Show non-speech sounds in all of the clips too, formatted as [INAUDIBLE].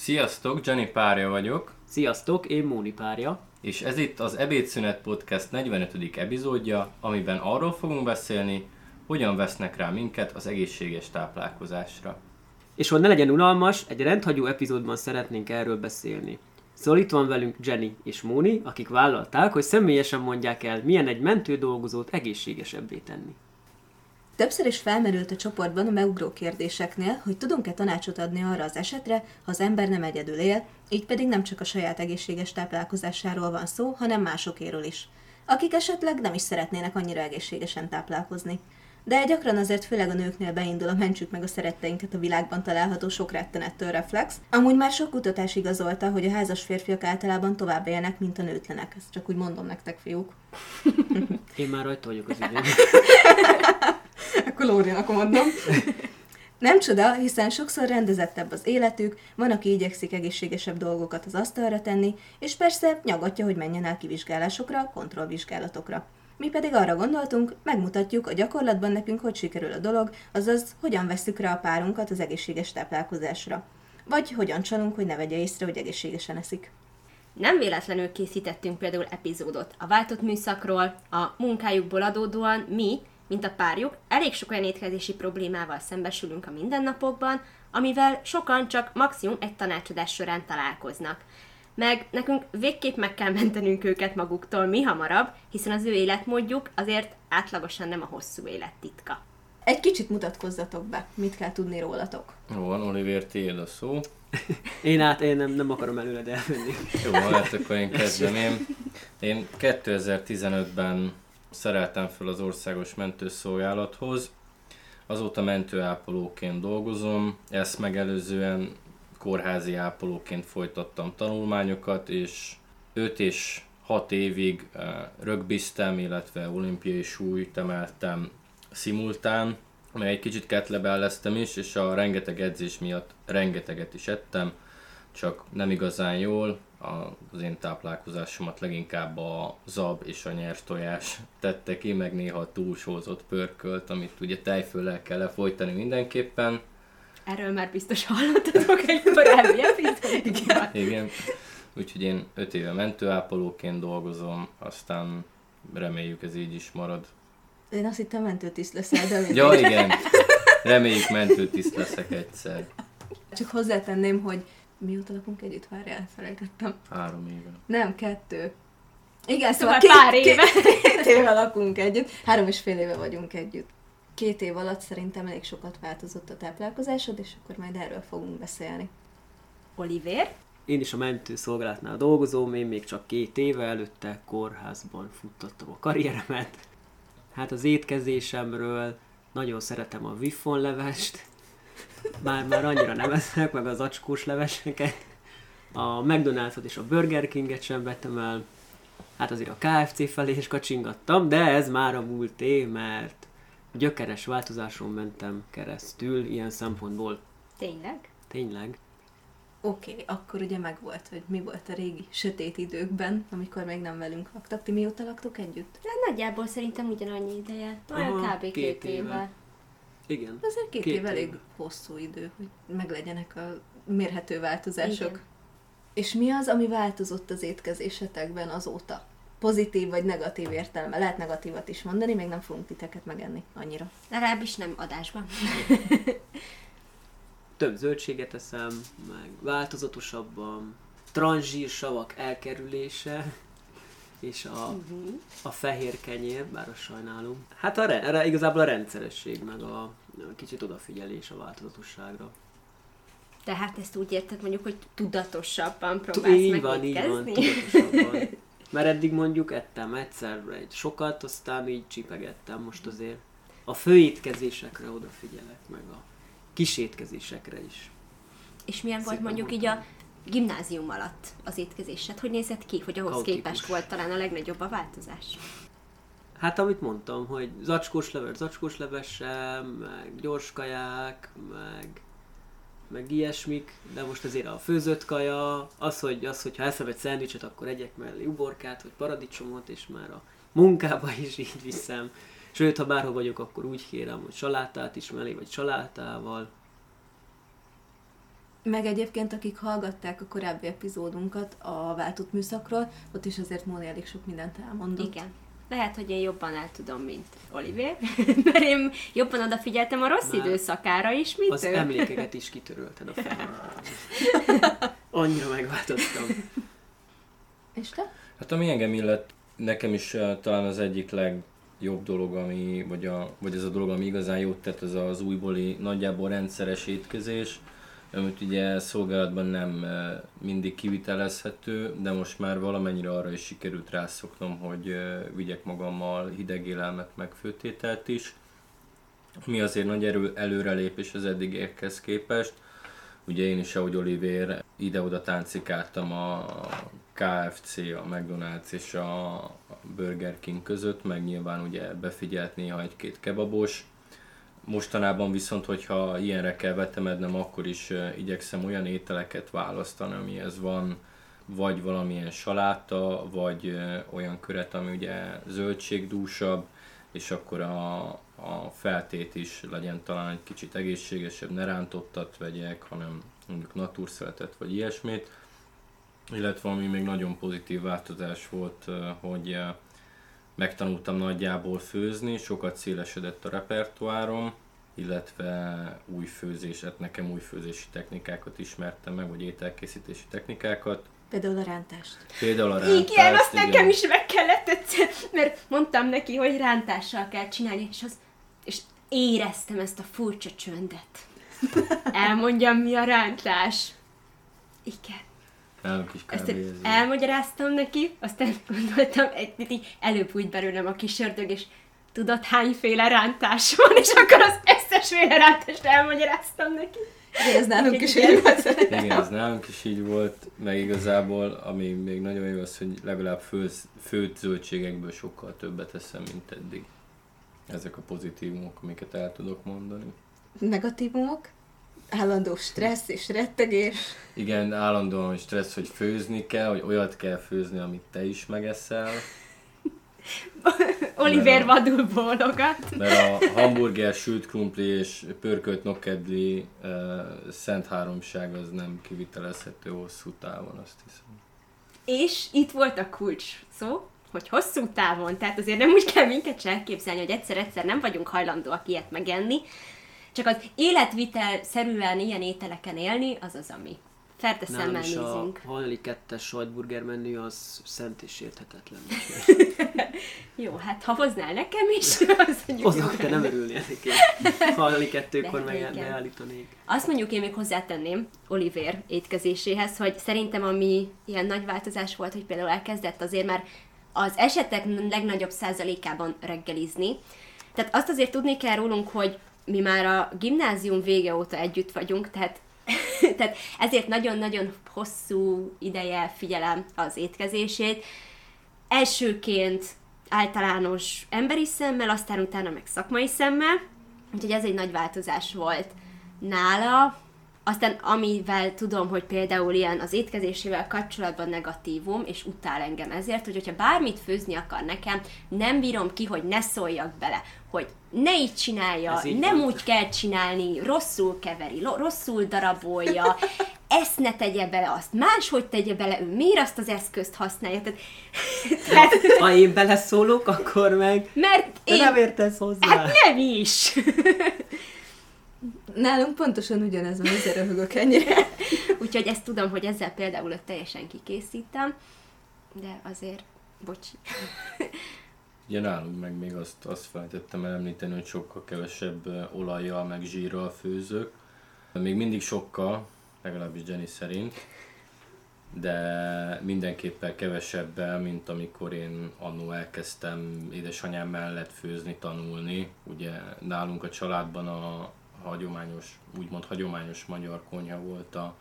Sziasztok, Jenny párja vagyok, Sziasztok, én Móni párja. és ez itt az Ebédszünet Podcast 45. epizódja, amiben arról fogunk beszélni, hogyan vesznek rá minket az egészséges táplálkozásra. És hogy ne legyen unalmas, egy rendhagyó epizódban szeretnénk erről beszélni. Szóval itt van velünk Jenny és Móni, akik vállalták, hogy személyesen mondják el, milyen egy mentő dolgozót egészségesebbé tenni. Többször is felmerült a csoportban a meugró kérdéseknél, hogy tudunk-e tanácsot adni arra az esetre, ha az ember nem egyedül él, így pedig nem csak a saját egészséges táplálkozásáról van szó, hanem másokéről is, akik esetleg nem is szeretnének annyira egészségesen táplálkozni. De gyakran azért főleg a nőknél beindul a mentsük meg a szeretteinket a világban található sok rettenettől reflex. Amúgy már sok kutatás igazolta, hogy a házas férfiak általában tovább élnek, mint a nőtlenek. Ezt csak úgy mondom nektek, fiúk. Én már rajta vagyok az [LAUGHS] idén. [LAUGHS] Akkor Lórinak mondom. Nem csoda, hiszen sokszor rendezettebb az életük, van, aki igyekszik egészségesebb dolgokat az asztalra tenni, és persze nyagatja, hogy menjen el kivizsgálásokra, kontrollvizsgálatokra. Mi pedig arra gondoltunk, megmutatjuk a gyakorlatban nekünk, hogy sikerül a dolog, azaz hogyan vesszük rá a párunkat az egészséges táplálkozásra. Vagy hogyan csalunk, hogy ne vegye észre, hogy egészségesen eszik. Nem véletlenül készítettünk például epizódot a váltott műszakról, a munkájukból adódóan mi, mint a párjuk, elég sok olyan étkezési problémával szembesülünk a mindennapokban, amivel sokan csak maximum egy tanácsadás során találkoznak. Meg nekünk végképp meg kell mentenünk őket maguktól mi hamarabb, hiszen az ő életmódjuk azért átlagosan nem a hosszú élet titka. Egy kicsit mutatkozzatok be, mit kell tudni rólatok. Jó van, Oliver, tiéd a szó. [LAUGHS] Én át, én nem, nem akarom előled elvenni. Jó hát akkor én kezdeném. Én [LAUGHS] 2015-ben szereltem fel az országos mentőszolgálathoz. Azóta mentőápolóként dolgozom, ezt megelőzően kórházi ápolóként folytattam tanulmányokat, és 5 és 6 évig eh, rögbiztem, illetve olimpiai súlyt emeltem szimultán, meg egy kicsit ketlebelleztem is, és a rengeteg edzés miatt rengeteget is ettem, csak nem igazán jól, az én táplálkozásomat leginkább a zab és a nyers tojás tette ki, meg néha túlsózott pörkölt, amit ugye tejföllel kell lefolytani mindenképpen. Erről már biztos hallottatok egy korábbi epizódban. Igen. Úgyhogy én 5 éve mentőápolóként dolgozom, aztán reméljük ez így is marad. Én azt hittem mentőtiszt leszel, de mindegy. Ja, igen. Reméljük mentőtiszt leszek egyszer. Csak hozzátenném, hogy mióta lakunk együtt? Várjál, elfelejtettem. Három éve. Nem, kettő. Igen, Szóval szóval, pár két, éve. Két, két éve lakunk együtt. Három és fél éve vagyunk együtt. Két év alatt szerintem elég sokat változott a táplálkozásod, és akkor majd erről fogunk beszélni. Oliver, Én is a mentőszolgálatnál dolgozom, én még csak két éve előtte kórházban futtattam a karrieremet. Hát az étkezésemről nagyon szeretem a viffon levest, bár már annyira nem eszek, meg az acskós leveseket. A McDonald's-ot és a Burger King-et sem vettem el. Hát azért a KFC felé is kacsingattam, de ez már a múlt év, mert gyökeres változáson mentem keresztül, ilyen szempontból tényleg? tényleg. Oké, okay, akkor ugye megvolt, hogy mi volt a régi sötét időkben, amikor még nem velünk laktak. Ti mióta laktok együtt? De nagyjából szerintem ugyanannyi ideje. Olyan kb. két, két éve. éve. Igen. Azért két, Két év elég év. hosszú idő, hogy meglegyenek a mérhető változások. Igen. És mi az, ami változott az étkezésetekben azóta? Pozitív vagy negatív értelme. Lehet negatívat is mondani, még nem fogunk titeket megenni annyira. Legalábbis nem adásban. [LAUGHS] Több zöldséget eszem, meg változatosabban, transzsír savak elkerülése, és a, a fehér kenyér, bár azt sajnálom. Hát a, re- erre igazából a rendszeresség, meg a, a kicsit odafigyelés a változatosságra. Tehát ezt úgy érted mondjuk, hogy tudatosabban próbálsz így meg van, így van, tudatosabban. [LAUGHS] Mert eddig mondjuk ettem egyszer egy sokat, aztán így csipegettem, most azért a főétkezésekre odafigyelek, meg a kisétkezésekre is. És milyen volt Szépen mondjuk így a gimnázium alatt az étkezésed? Hogy nézett ki, hogy ahhoz Kaotikus. képest volt talán a legnagyobb a változás? Hát amit mondtam, hogy zacskós leves, zacskós levessel, meg gyors kaják, meg, meg ilyesmik, de most azért a főzött kaja, az, hogy, az, hogyha eszem egy szendvicset, akkor egyek mellé uborkát, vagy paradicsomot, és már a munkába is így viszem. Sőt, ha bárhol vagyok, akkor úgy kérem, hogy salátát is mellé, vagy salátával. Meg egyébként, akik hallgatták a korábbi epizódunkat a váltott műszakról, ott is azért Móni elég sok mindent elmondott. Igen. Lehet, hogy én jobban el tudom, mint Oliver, [LAUGHS] mert én jobban odafigyeltem a rossz Már időszakára is, mint Az ő. emlékeket is kitörölted a [LAUGHS] fejemben. Annyira megváltoztam. És te? Hát ami engem illet, nekem is uh, talán az egyik legjobb dolog, ami, vagy, a, vagy ez a dolog, ami igazán jót tett, ez az újbóli nagyjából rendszeres étkezés, amit ugye szolgálatban nem mindig kivitelezhető, de most már valamennyire arra is sikerült rászoknom, hogy vigyek magammal hideg élelmet, meg főtételt is, ami azért nagy erő, előrelépés az eddigiekhez képest. Ugye én is, ahogy Oliver, ide-oda táncikáltam a KFC, a McDonald's és a Burger King között, meg nyilván ugye befigyelt néha egy-két kebabos. Mostanában viszont, hogyha ilyenre kell vetemednem, akkor is igyekszem olyan ételeket választani, amihez van vagy valamilyen saláta, vagy olyan köret, ami ugye zöldségdúsabb, és akkor a, a feltét is legyen talán egy kicsit egészségesebb, ne rántottat vegyek, hanem mondjuk natúrszeletet vagy ilyesmit. Illetve ami még nagyon pozitív változás volt, hogy megtanultam nagyjából főzni, sokat szélesedett a repertoárom, illetve új főzés, hát nekem új főzési technikákat ismertem meg, vagy ételkészítési technikákat. Például a rántást. Például a rántást, Igen, azt nekem is meg kellett egyszer, mert mondtam neki, hogy rántással kell csinálni, és, az, és éreztem ezt a furcsa csöndet. [LAUGHS] Elmondjam, mi a rántás. Igen. Is Ezt elmagyaráztam neki, aztán [LAUGHS] gondoltam, egy, így előbújt belőlem a kis ördög, és tudod hányféle rántás van, és akkor az összesféle rántást elmagyaráztam neki. De ez nálunk is Igen. így volt. Igen, ez nálunk is így volt, meg igazából, ami még nagyon jó az, hogy legalább főz, főtt zöldségekből sokkal többet eszem, mint eddig. Ezek a pozitívumok, amiket el tudok mondani. Negatívumok? Állandó stressz és rettegés. Igen, állandóan stressz, hogy főzni kell, hogy olyat kell főzni, amit te is megeszel. [LAUGHS] Oliver vadul bólogat. Mert a hamburger, sült krumpli és pörkölt nokkedli uh, szent háromság az nem kivitelezhető hosszú távon, azt hiszem. És itt volt a kulcs szó, hogy hosszú távon, tehát azért nem úgy kell minket se elképzelni, hogy egyszer-egyszer nem vagyunk hajlandóak ilyet megenni, csak az életvitel szerűen ilyen ételeken élni, az az, ami ferte szemmel is a nézünk. hajnali kettes sajtburger menü az szent és érthetetlen. [LAUGHS] Jó, hát ha hoznál nekem is, [LAUGHS] az Hozok, te nem örülnél neki. [LAUGHS] Hajnali kettőkor De meg igen. beállítanék. Azt mondjuk én még hozzátenném Oliver étkezéséhez, hogy szerintem ami ilyen nagy változás volt, hogy például elkezdett azért már az esetek legnagyobb százalékában reggelizni. Tehát azt azért tudni kell rólunk, hogy mi már a gimnázium vége óta együtt vagyunk, tehát, [LAUGHS] tehát ezért nagyon-nagyon hosszú ideje figyelem az étkezését. Elsőként általános emberi szemmel, aztán utána meg szakmai szemmel, úgyhogy ez egy nagy változás volt nála. Aztán amivel tudom, hogy például ilyen az étkezésével kapcsolatban negatívum, és utál engem ezért, hogy hogyha bármit főzni akar nekem, nem bírom ki, hogy ne szóljak bele, hogy ne így csinálja, így nem van. úgy kell csinálni, rosszul keveri, rosszul darabolja, [LAUGHS] ezt ne tegye bele, azt máshogy tegye bele, ő miért azt az eszközt használja. Tehát, [LAUGHS] tehát Ha én beleszólok, akkor meg mert én, nem értesz hozzá. hát nem is. [LAUGHS] Nálunk pontosan ugyanez van, ezért röhögök ennyire. [LAUGHS] Úgyhogy ezt tudom, hogy ezzel például ott teljesen kikészítem, de azért, bocsi. Ugye nálunk meg még azt, azt felejtettem el említeni, hogy sokkal kevesebb olajjal meg zsírral főzök. Még mindig sokkal, legalábbis Jenny szerint, de mindenképpen kevesebbel, mint amikor én annó elkezdtem édesanyám mellett főzni, tanulni. Ugye nálunk a családban a hagyományos, úgymond hagyományos magyar konyha volt a,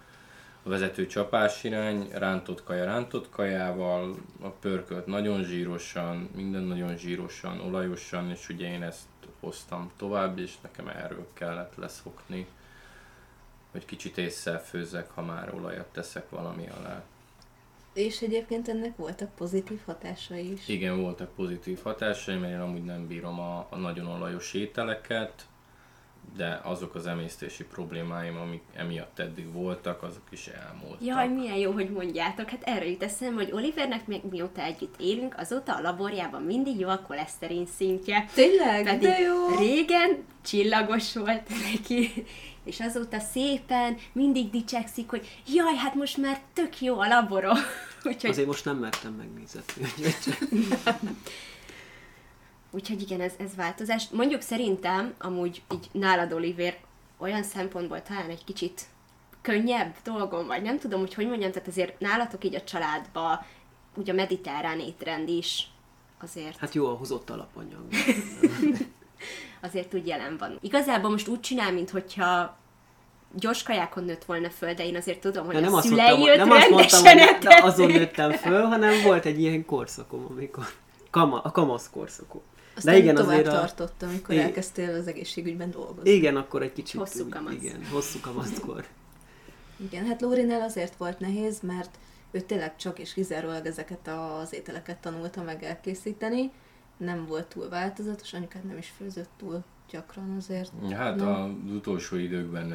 a vezető csapás irány, rántott kaja rántott kajával, a pörkölt nagyon zsírosan, minden nagyon zsírosan, olajosan, és ugye én ezt hoztam tovább, és nekem erről kellett leszokni, hogy kicsit észszel főzzek, ha már olajat teszek valami alá. És egyébként ennek voltak pozitív hatásai is. Igen, voltak pozitív hatásai, mert én amúgy nem bírom a, a nagyon olajos ételeket, de azok az emésztési problémáim, amik emiatt eddig voltak, azok is elmúltak. Jaj, milyen jó, hogy mondjátok. Hát erre jut eszembe, hogy Olivernek még mióta együtt élünk, azóta a laborjában mindig jó a koleszterin szintje. Tényleg? Pedig De jó! régen csillagos volt neki, és azóta szépen mindig dicsekszik, hogy jaj, hát most már tök jó a laborom. [LAUGHS] Úgyhogy, Azért most nem mertem megnézetni. [LAUGHS] úgyhogy igen, ez, ez változás. Mondjuk szerintem, amúgy így nálad, Oliver, olyan szempontból talán egy kicsit könnyebb dolgom, vagy nem tudom, hogy hogy mondjam, tehát azért nálatok így a családba, ugye a mediterrán étrend is azért Hát jó a hozott alapanyag. [LAUGHS] azért úgy jelen van. Igazából most úgy csinál, mintha gyors kajákon nőtt volna föl, de én azért tudom, hogy Ja, nem a azt szülei mondtam, nem azt mondtam, hogy azon nőttem föl, hanem volt egy ilyen korszakom, amikor kama, a kamasz korszakom. Aztán De igen, tovább azért a, tartott, amikor Igen. elkezdtél az egészségügyben dolgozni. igen, akkor egy kicsit Hosszú kamasz. Igen, hosszú kamaszkor. Igen, hát Lórinál azért volt nehéz, mert ő tényleg csak és kizárólag ezeket az ételeket tanulta meg elkészíteni. Nem volt túl változatos, anyukád nem is főzött túl gyakran azért. Hát Nem. az utolsó időkben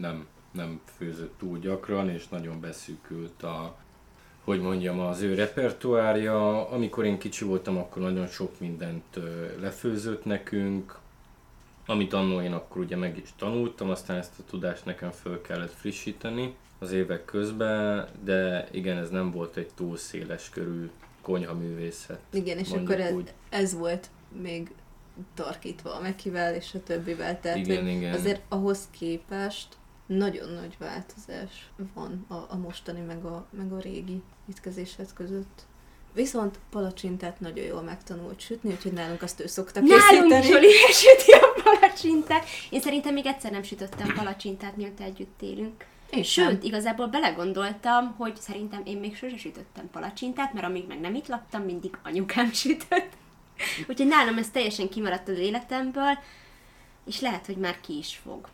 nem, nem főzött túl gyakran, és nagyon beszűkült a, hogy mondjam, az ő repertoárja. Amikor én kicsi voltam, akkor nagyon sok mindent lefőzött nekünk, amit annó én akkor ugye meg is tanultam, aztán ezt a tudást nekem föl kellett frissíteni az évek közben, de igen, ez nem volt egy túl széles körű konyhaművészet. Igen, és akkor ez, úgy. ez volt még tarkítva a Mekivel és a többivel, tehát Igen, igen. azért ahhoz képest nagyon nagy változás van a, a mostani meg a, meg a régi étkezésed között. Viszont palacsintát nagyon jól megtanult sütni, úgyhogy nálunk azt ő szokta Nálunk készíteni. is Oliver süti a palacsintát. Én szerintem még egyszer nem sütöttem palacsintát, mióta együtt élünk. Én Sőt, sem. igazából belegondoltam, hogy szerintem én még sose sütöttem palacsintát, mert amíg meg nem itt laktam, mindig anyukám [LAUGHS] sütött. Úgyhogy nálam ez teljesen kimaradt az életemből, és lehet, hogy már ki is fog.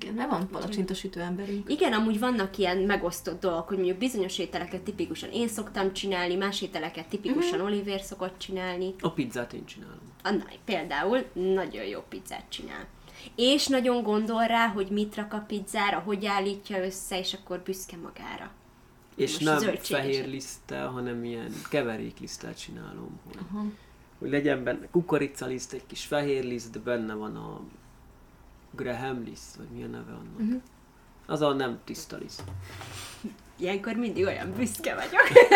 Igen, mert van palacsinta sütő emberünk. Igen, amúgy vannak ilyen megosztott dolgok, hogy mondjuk bizonyos ételeket tipikusan én szoktam csinálni, más ételeket tipikusan Mhm. Oliver szokott csinálni. A pizzát én csinálom. Anna például nagyon jó pizzát csinál. És nagyon gondol rá, hogy mit rak a pizzára, hogy állítja össze, és akkor büszke magára. És Most nem fehér liszttel, hanem ilyen keverékliszttel csinálom. Hogy, hogy legyen benne kukoricaliszt, egy kis fehér liszt, de benne van a Graham liszt, vagy mi a neve annak. Mhm. Az a nem tiszta liszt. Ilyenkor mindig olyan büszke vagyok. [LAUGHS]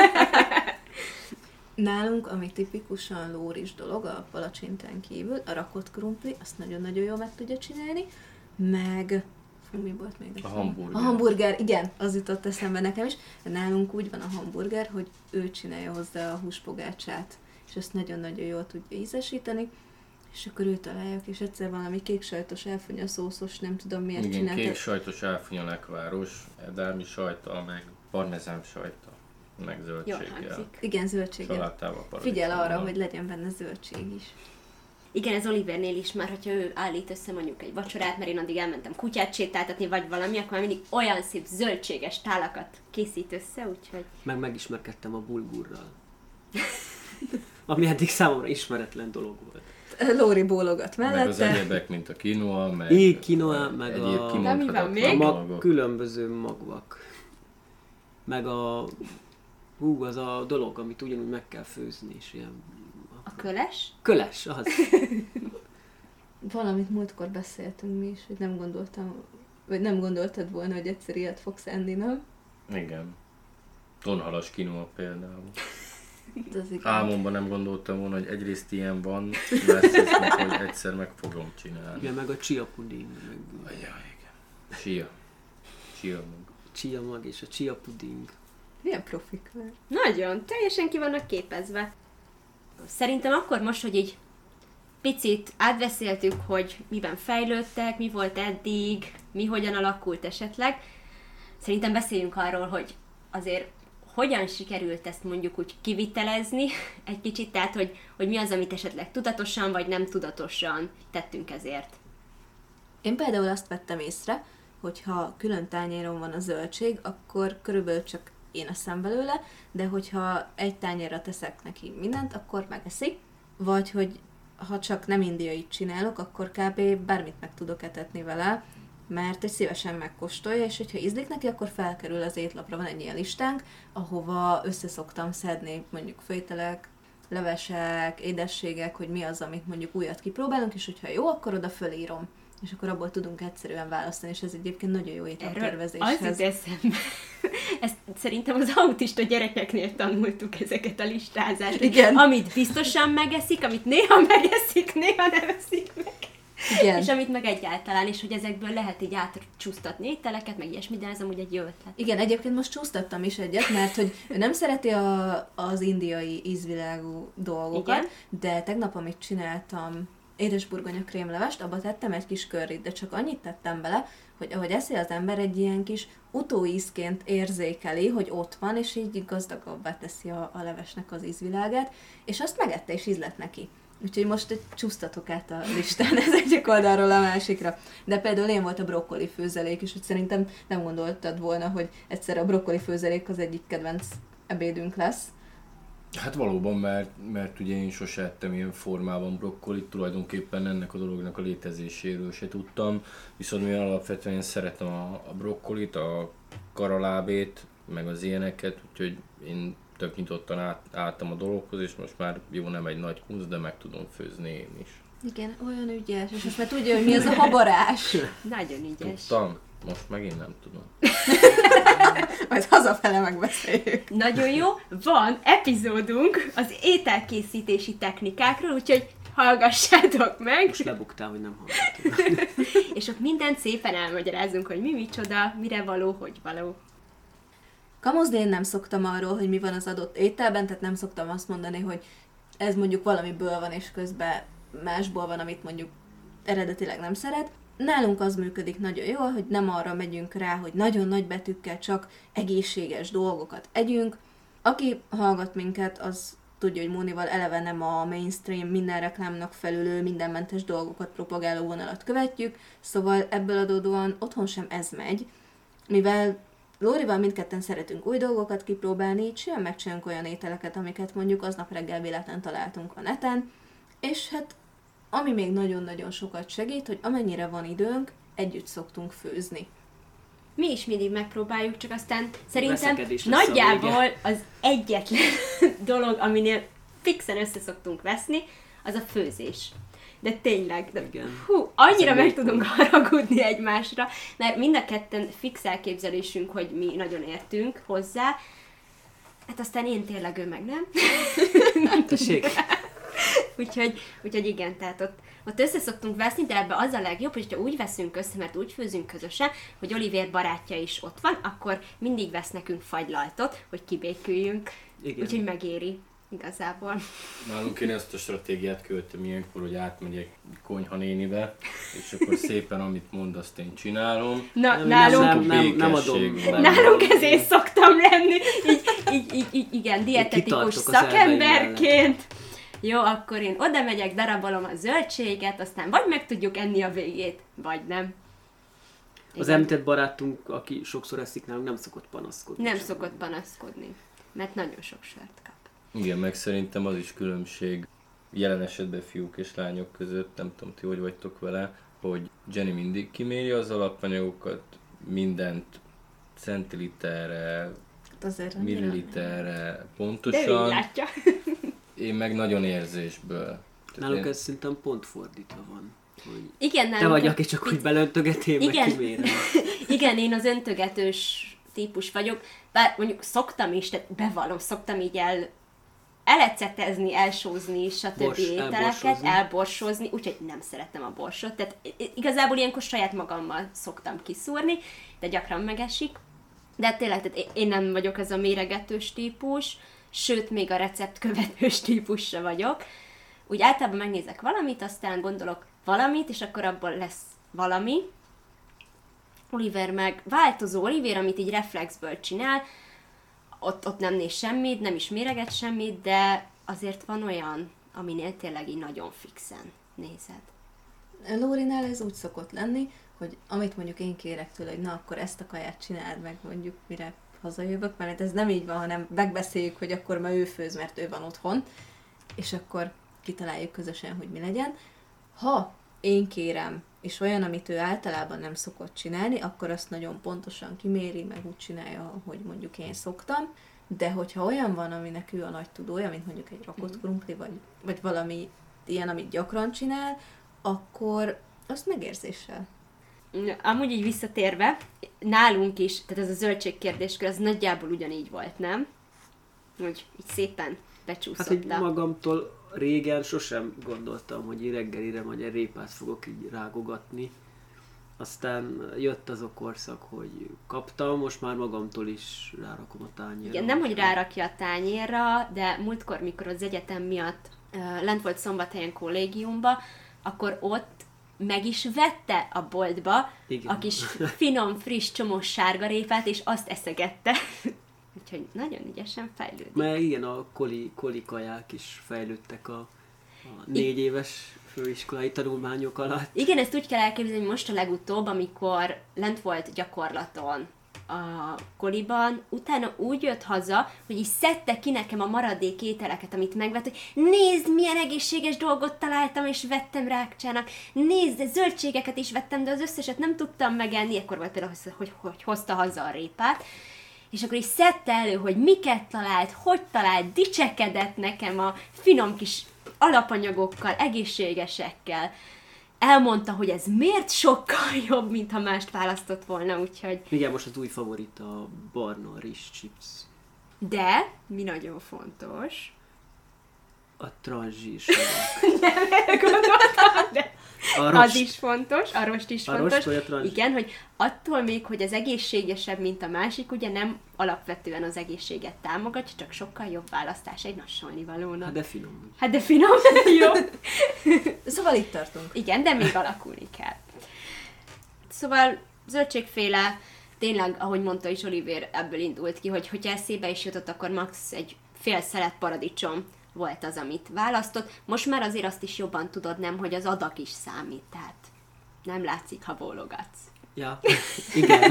Nálunk, ami tipikusan lóris dolog, a palacsintán kívül, a rakott krumpli, azt nagyon-nagyon jól meg tudja csinálni, meg... Mi volt még? A hamburger. A hamburger, igen, az jutott eszembe nekem is. Nálunk úgy van a hamburger, hogy ő csinálja hozzá a húspogácsát, és ezt nagyon-nagyon jól tudja ízesíteni, és akkor ő találják, és egyszer valami kék sajtos elfonya szószos, nem tudom miért Igen, csinálta. kék sajtos elfonya lekváros, edármi sajta, meg parmezán sajta, meg zöldséggel. hangzik. Igen, zöldséggel. Salátával Figyel arra, hogy legyen benne zöldség is. Igen, ez Olivernél is már, hogyha ő állít össze mondjuk egy vacsorát, mert én addig elmentem kutyát sétáltatni, vagy valami, akkor már mindig olyan szép zöldséges tálakat készít össze, úgyhogy Meg megismerkedtem a bulgurral. Ami eddig számomra ismeretlen dolog volt. Lóri bólogat Meg az mellette. egyebek, mint a quinoa, meg Így quinoa, meg a- De mi van még? A mag, különböző magvak. Meg a... Hú, az a dolog, amit ugyanúgy meg kell főzni, és ilyen... a köles, Köles, az. [LAUGHS] Valamit múltkor beszéltünk mi is, hogy nem gondoltam, vagy nem gondoltad volna, hogy egyszer ilyet fogsz enni, nem? Igen. Tonhalas quinoa például. [LAUGHS] Álmomban nem gondoltam volna, hogy egyrészt ilyen van, másrészt meg, hogy egyszer meg fogom csinálni. Igen, meg a chia puding, meg Ajaj, igen. Chia. Chia mag. chia mag és a chia puding. Milyen profik már. Nagyon, teljesen ki vannak képezve. Szerintem akkor most, hogy így picit átbeszéltük, hogy miben fejlődtek, mi volt eddig, mi hogyan alakult esetleg. Szerintem beszéljünk arról, hogy azért hogyan sikerült ezt mondjuk úgy kivitelezni [LAUGHS] egy kicsit, tehát hogy, hogy mi az, amit esetleg tudatosan vagy nem tudatosan tettünk ezért. Én például azt vettem észre, hogy ha külön tányéron van a zöldség, akkor körülbelül csak én eszem belőle, de hogyha egy tányérra teszek neki mindent, akkor megeszi. Vagy hogy ha csak nem indiait csinálok, akkor kb. bármit meg tudok etetni vele, mert egy szívesen megkóstolja, és hogyha ízlik neki, akkor felkerül az étlapra, van egy ilyen listánk, ahova összeszoktam szedni mondjuk főtelek, levesek, édességek, hogy mi az, amit mondjuk újat kipróbálunk, és hogyha jó, akkor oda fölírom. És akkor abból tudunk egyszerűen választani, és ez egyébként nagyon jó ételtervezéshez. az eszembe. [LAUGHS] Ezt szerintem az autista gyerekeknél tanultuk ezeket a listázást. hogy Igen. Amit biztosan megeszik, amit néha megeszik, néha nem eszik meg. Igen. És amit meg egyáltalán, és hogy ezekből lehet így átcsúsztatni ételeket, meg ilyesmi, de ez amúgy egy jó ötlet. Igen, egyébként most csúsztattam is egyet, mert hogy ő nem szereti a, az indiai ízvilágú dolgokat, Igen. de tegnap, amit csináltam, édesburgonya krémlevest, abba tettem egy kis körrit, de csak annyit tettem bele, hogy ahogy eszi az ember egy ilyen kis utóízként érzékeli, hogy ott van, és így gazdagabbá teszi a, a levesnek az ízvilágát, és azt megette, és íz lett neki. Úgyhogy most csúsztatok át a listán, [LAUGHS] ez egyik oldalról a másikra. De például én volt a brokkoli főzelék, és hogy szerintem nem gondoltad volna, hogy egyszer a brokkoli főzelék az egyik kedvenc ebédünk lesz. Hát valóban, mert, mert ugye én sose ettem ilyen formában brokkolit, tulajdonképpen ennek a dolognak a létezéséről se tudtam, viszont mivel alapvetően szeretem a, a brokkolit, a karalábét, meg az ilyeneket, úgyhogy én tök nyitottan át, álltam a dologhoz, és most már jó nem egy nagy kunsz, de meg tudom főzni én is. Igen, olyan ügyes, és most már tudja, hogy mi az a habarás. [LAUGHS] Nagyon ügyes. Tudtam, most megint nem tudom. [LAUGHS] Majd hazafele megbeszéljük. Nagyon jó. Van epizódunk az ételkészítési technikákról, úgyhogy hallgassátok meg, Most lebuktál, hogy nem hallgatom. [LAUGHS] és ott mindent szépen elmagyarázunk, hogy mi micsoda, mire való, hogy való. Kamozni én nem szoktam arról, hogy mi van az adott ételben, tehát nem szoktam azt mondani, hogy ez mondjuk valamiből van, és közben másból van, amit mondjuk eredetileg nem szeret. Nálunk az működik nagyon jól, hogy nem arra megyünk rá, hogy nagyon nagy betűkkel csak egészséges dolgokat együnk. Aki hallgat minket, az tudja, hogy Mónival eleve nem a mainstream, minden reklámnak felülő, mindenmentes dolgokat propagáló vonalat követjük, szóval ebből adódóan otthon sem ez megy, mivel Lórival mindketten szeretünk új dolgokat kipróbálni, így simán megcsinálunk olyan ételeket, amiket mondjuk aznap reggel véletlen találtunk a neten, és hát ami még nagyon-nagyon sokat segít, hogy amennyire van időnk, együtt szoktunk főzni. Mi is mindig megpróbáljuk, csak aztán szerintem nagyjából az egyetlen [LAUGHS] dolog, aminél fixen össze szoktunk veszni, az a főzés. De tényleg, de Igen. hú, annyira meg tudunk [LAUGHS] haragudni egymásra, mert mind a ketten fix elképzelésünk, hogy mi nagyon értünk hozzá, hát aztán én tényleg ő meg nem. [LAUGHS] Tessék? Úgyhogy, úgyhogy igen, tehát ott, ott össze szoktunk veszni, de ebbe az a legjobb, hogy ha úgy veszünk össze, mert úgy főzünk közösen, hogy Oliver barátja is ott van, akkor mindig vesz nekünk fagylaltot, hogy kibéküljünk. Igen. Úgyhogy megéri igazából. Nálunk én ezt a stratégiát követtem ilyenkor, hogy átmegyek konyha nénibe, és akkor szépen, amit mond, azt én csinálom. Na, Nem, nálunk, nem, nem, nem adom. van. nálunk ezért szoktam lenni, így, így, így, így igen, dietetikus szakemberként. Jó, akkor én oda megyek, darabolom a zöldséget, aztán vagy meg tudjuk enni a végét, vagy nem. Az említett barátunk, aki sokszor eszik nálunk, nem szokott panaszkodni. Nem szokott panaszkodni, mert nagyon sok sört kap. Igen, meg szerintem az is különbség jelen esetben fiúk és lányok között, nem tudom ti hogy vagytok vele, hogy Jenny mindig kiméri az alapanyagokat, mindent centiliterre, Hát milliliterre De pontosan, látja. [LAUGHS] én meg nagyon érzésből. Nálunk én- ez szerintem pont fordítva van. Hogy Igen, nem. te vagy, aki csak úgy belöntöget, én meg Igen. kimérem. [LAUGHS] Igen, én az öntögetős típus vagyok, bár mondjuk szoktam is, tehát bevallom, szoktam így el elecetezni, elsózni, stb. Bors- ételeket, elborsozni. elborsozni, úgyhogy nem szeretem a borsot. Tehát igazából ilyenkor saját magammal szoktam kiszúrni, de gyakran megesik. De tényleg, tehát én- nem vagyok ez a méregetős típus, sőt, még a receptkövetős típus se vagyok. Úgy általában megnézek valamit, aztán gondolok valamit, és akkor abból lesz valami, Oliver meg változó Oliver, amit így reflexből csinál, ott, ott nem néz semmit, nem is méreget semmit, de azért van olyan, aminél tényleg így nagyon fixen nézed. Lórinál ez úgy szokott lenni, hogy amit mondjuk én kérek tőle, hogy na akkor ezt a kaját csináld meg mondjuk mire hazajövök, mert ez nem így van, hanem megbeszéljük, hogy akkor ma ő főz, mert ő van otthon, és akkor kitaláljuk közösen, hogy mi legyen. Ha én kérem, és olyan, amit ő általában nem szokott csinálni, akkor azt nagyon pontosan kiméri, meg úgy csinálja, hogy mondjuk én szoktam. De hogyha olyan van, aminek ő a nagy tudója, mint mondjuk egy rakott krumpli, vagy, vagy valami ilyen, amit gyakran csinál, akkor azt megérzéssel. Amúgy így visszatérve, nálunk is, tehát ez a zöldség kérdéskör, az nagyjából ugyanígy volt, nem? Úgy így szépen becsúszott. Hát, hogy magamtól régen sosem gondoltam, hogy így reggelire egy répát fogok így rágogatni. Aztán jött az a korszak, hogy kaptam, most már magamtól is rárakom a tányérra. Igen, nem, hogy rárakja a tányérra, de múltkor, mikor az egyetem miatt lent volt szombathelyen kollégiumba, akkor ott meg is vette a boltba Igen. a kis finom, friss, csomós sárgarépát, és azt eszegette. [LAUGHS] Úgyhogy nagyon ügyesen fejlődik. Mert igen, a koli, koli kaják is fejlődtek a, a négy éves főiskolai tanulmányok alatt. Igen, ezt úgy kell elképzelni, hogy most a legutóbb, amikor lent volt gyakorlaton a koliban, utána úgy jött haza, hogy így szedte ki nekem a maradék ételeket, amit megvett, hogy nézd, milyen egészséges dolgot találtam, és vettem rákcsának, nézd, zöldségeket is vettem, de az összeset nem tudtam megenni, akkor volt például, hogy, hogy, hogy hozta haza a répát, és akkor is szedte elő, hogy miket talált, hogy talált, dicsekedett nekem a finom kis alapanyagokkal, egészségesekkel. Elmondta, hogy ez miért sokkal [LAUGHS] jobb, mint ha mást választott volna, úgyhogy... Igen, most az új favorit a barna rizs chips. De, mi nagyon fontos, A transzsírs. [LAUGHS] gondoltam, de A az rost. is fontos, a rost is A fontos. rost? Igen, hogy attól még, hogy az egészségesebb, mint a másik, ugye nem alapvetően az egészséget támogatja, csak sokkal jobb választás egy nassolni valónak. Hát de finom. Hát de finom, [LAUGHS] jó. Szóval itt tartunk. Igen, de még alakulni kell. Szóval zöldségféle, tényleg, ahogy mondta is Oliver, ebből indult ki, hogy hogyha eszébe is jutott, akkor max. egy fél szelet paradicsom volt az, amit választott. Most már azért azt is jobban tudod, nem, hogy az adag is számít, tehát nem látszik, ha bólogatsz. Ja, [LAUGHS] igen. [LAUGHS]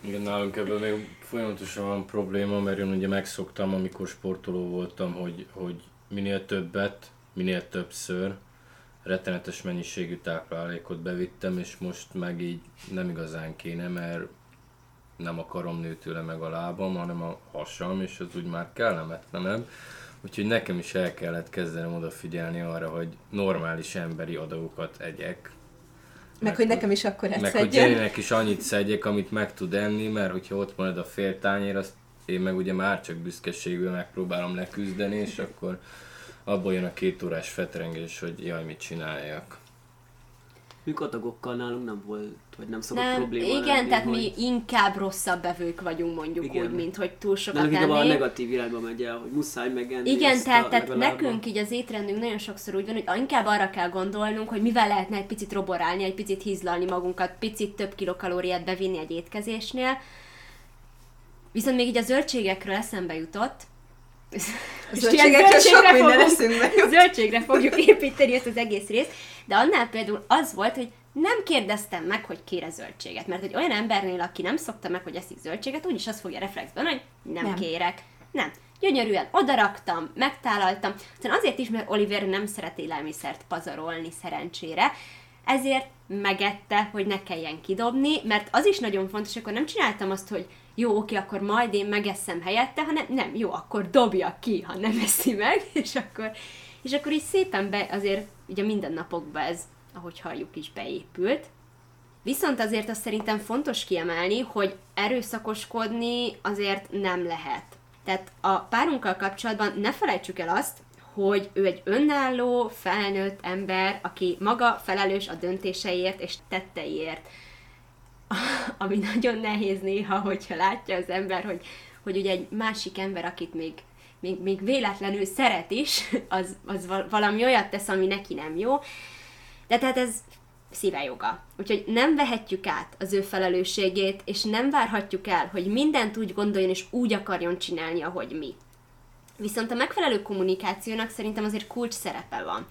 Igen, nálunk ebben még folyamatosan van probléma, mert én ugye megszoktam, amikor sportoló voltam, hogy, hogy minél többet, minél többször rettenetes mennyiségű táplálékot bevittem, és most meg így nem igazán kéne, mert nem a karom nő tőle meg a lábam, hanem a hasam, és az úgy már kellemetlenebb. Úgyhogy nekem is el kellett kezdenem odafigyelni arra, hogy normális emberi adagokat egyek, Meg, hogy nekem is akkor meg hogy egyszerűen. Jennynek is annyit szedjek, amit meg tud enni, mert hogyha ott marad a fél tányér, azt én meg ugye már csak büszkeségből megpróbálom leküzdeni, és akkor abból jön a két órás fetrengés, hogy jaj, mit csináljak. Mik adagokkal nálunk nem volt, vagy nem szokott Nem, probléma igen, lenni, tehát hogy mi inkább rosszabb bevők vagyunk mondjuk Igen. úgy, mint hogy túl sokat nálunk inkább a negatív irányba megy el, hogy muszáj megenni Igen, tehát, tehát legalább nekünk így az étrendünk nagyon sokszor úgy van, hogy inkább arra kell gondolnunk, hogy mivel lehetne egy picit roborálni, egy picit hízlalni magunkat, picit több kilokalóriát bevinni egy étkezésnél. Viszont még így a zöldségekről eszembe jutott, Zöldségekről sok zöldségre minden eszünkbe. Zöldségre fogjuk építeni ezt az egész részt, de annál például az volt, hogy nem kérdeztem meg, hogy kére zöldséget, mert egy olyan embernél, aki nem szokta meg, hogy eszik zöldséget, úgyis azt fogja reflexben, hogy nem, Nem. nem. kérek. Nem. Gyönyörűen odaraktam, megtálaltam. Aztán azért is, mert Oliver nem szeret élelmiszert pazarolni szerencsére, ezért megette, hogy ne kelljen kidobni, mert az is nagyon fontos, akkor nem csináltam azt, hogy jó, oké, akkor majd én megeszem helyette, hanem nem, jó, akkor dobja ki, ha nem eszi meg, [LAUGHS] és akkor, és akkor így szépen be, azért ugye a mindennapokban ez, ahogy halljuk is beépült. Viszont azért azt szerintem fontos kiemelni, hogy erőszakoskodni azért nem lehet. Tehát a párunkkal kapcsolatban ne felejtsük el azt, hogy ő egy önálló, felnőtt ember, aki maga felelős a döntéseiért és tetteiért. [LAUGHS] Ami nagyon nehéz néha, hogyha látja az ember, hogy, hogy ugye egy másik ember, akit még, még, még véletlenül szeret is, [LAUGHS] az, az val- valami olyat tesz, ami neki nem jó. De tehát ez szíve. Úgyhogy nem vehetjük át az ő felelősségét, és nem várhatjuk el, hogy mindent úgy gondoljon és úgy akarjon csinálni, ahogy mi. Viszont a megfelelő kommunikációnak szerintem azért kulcs szerepe van.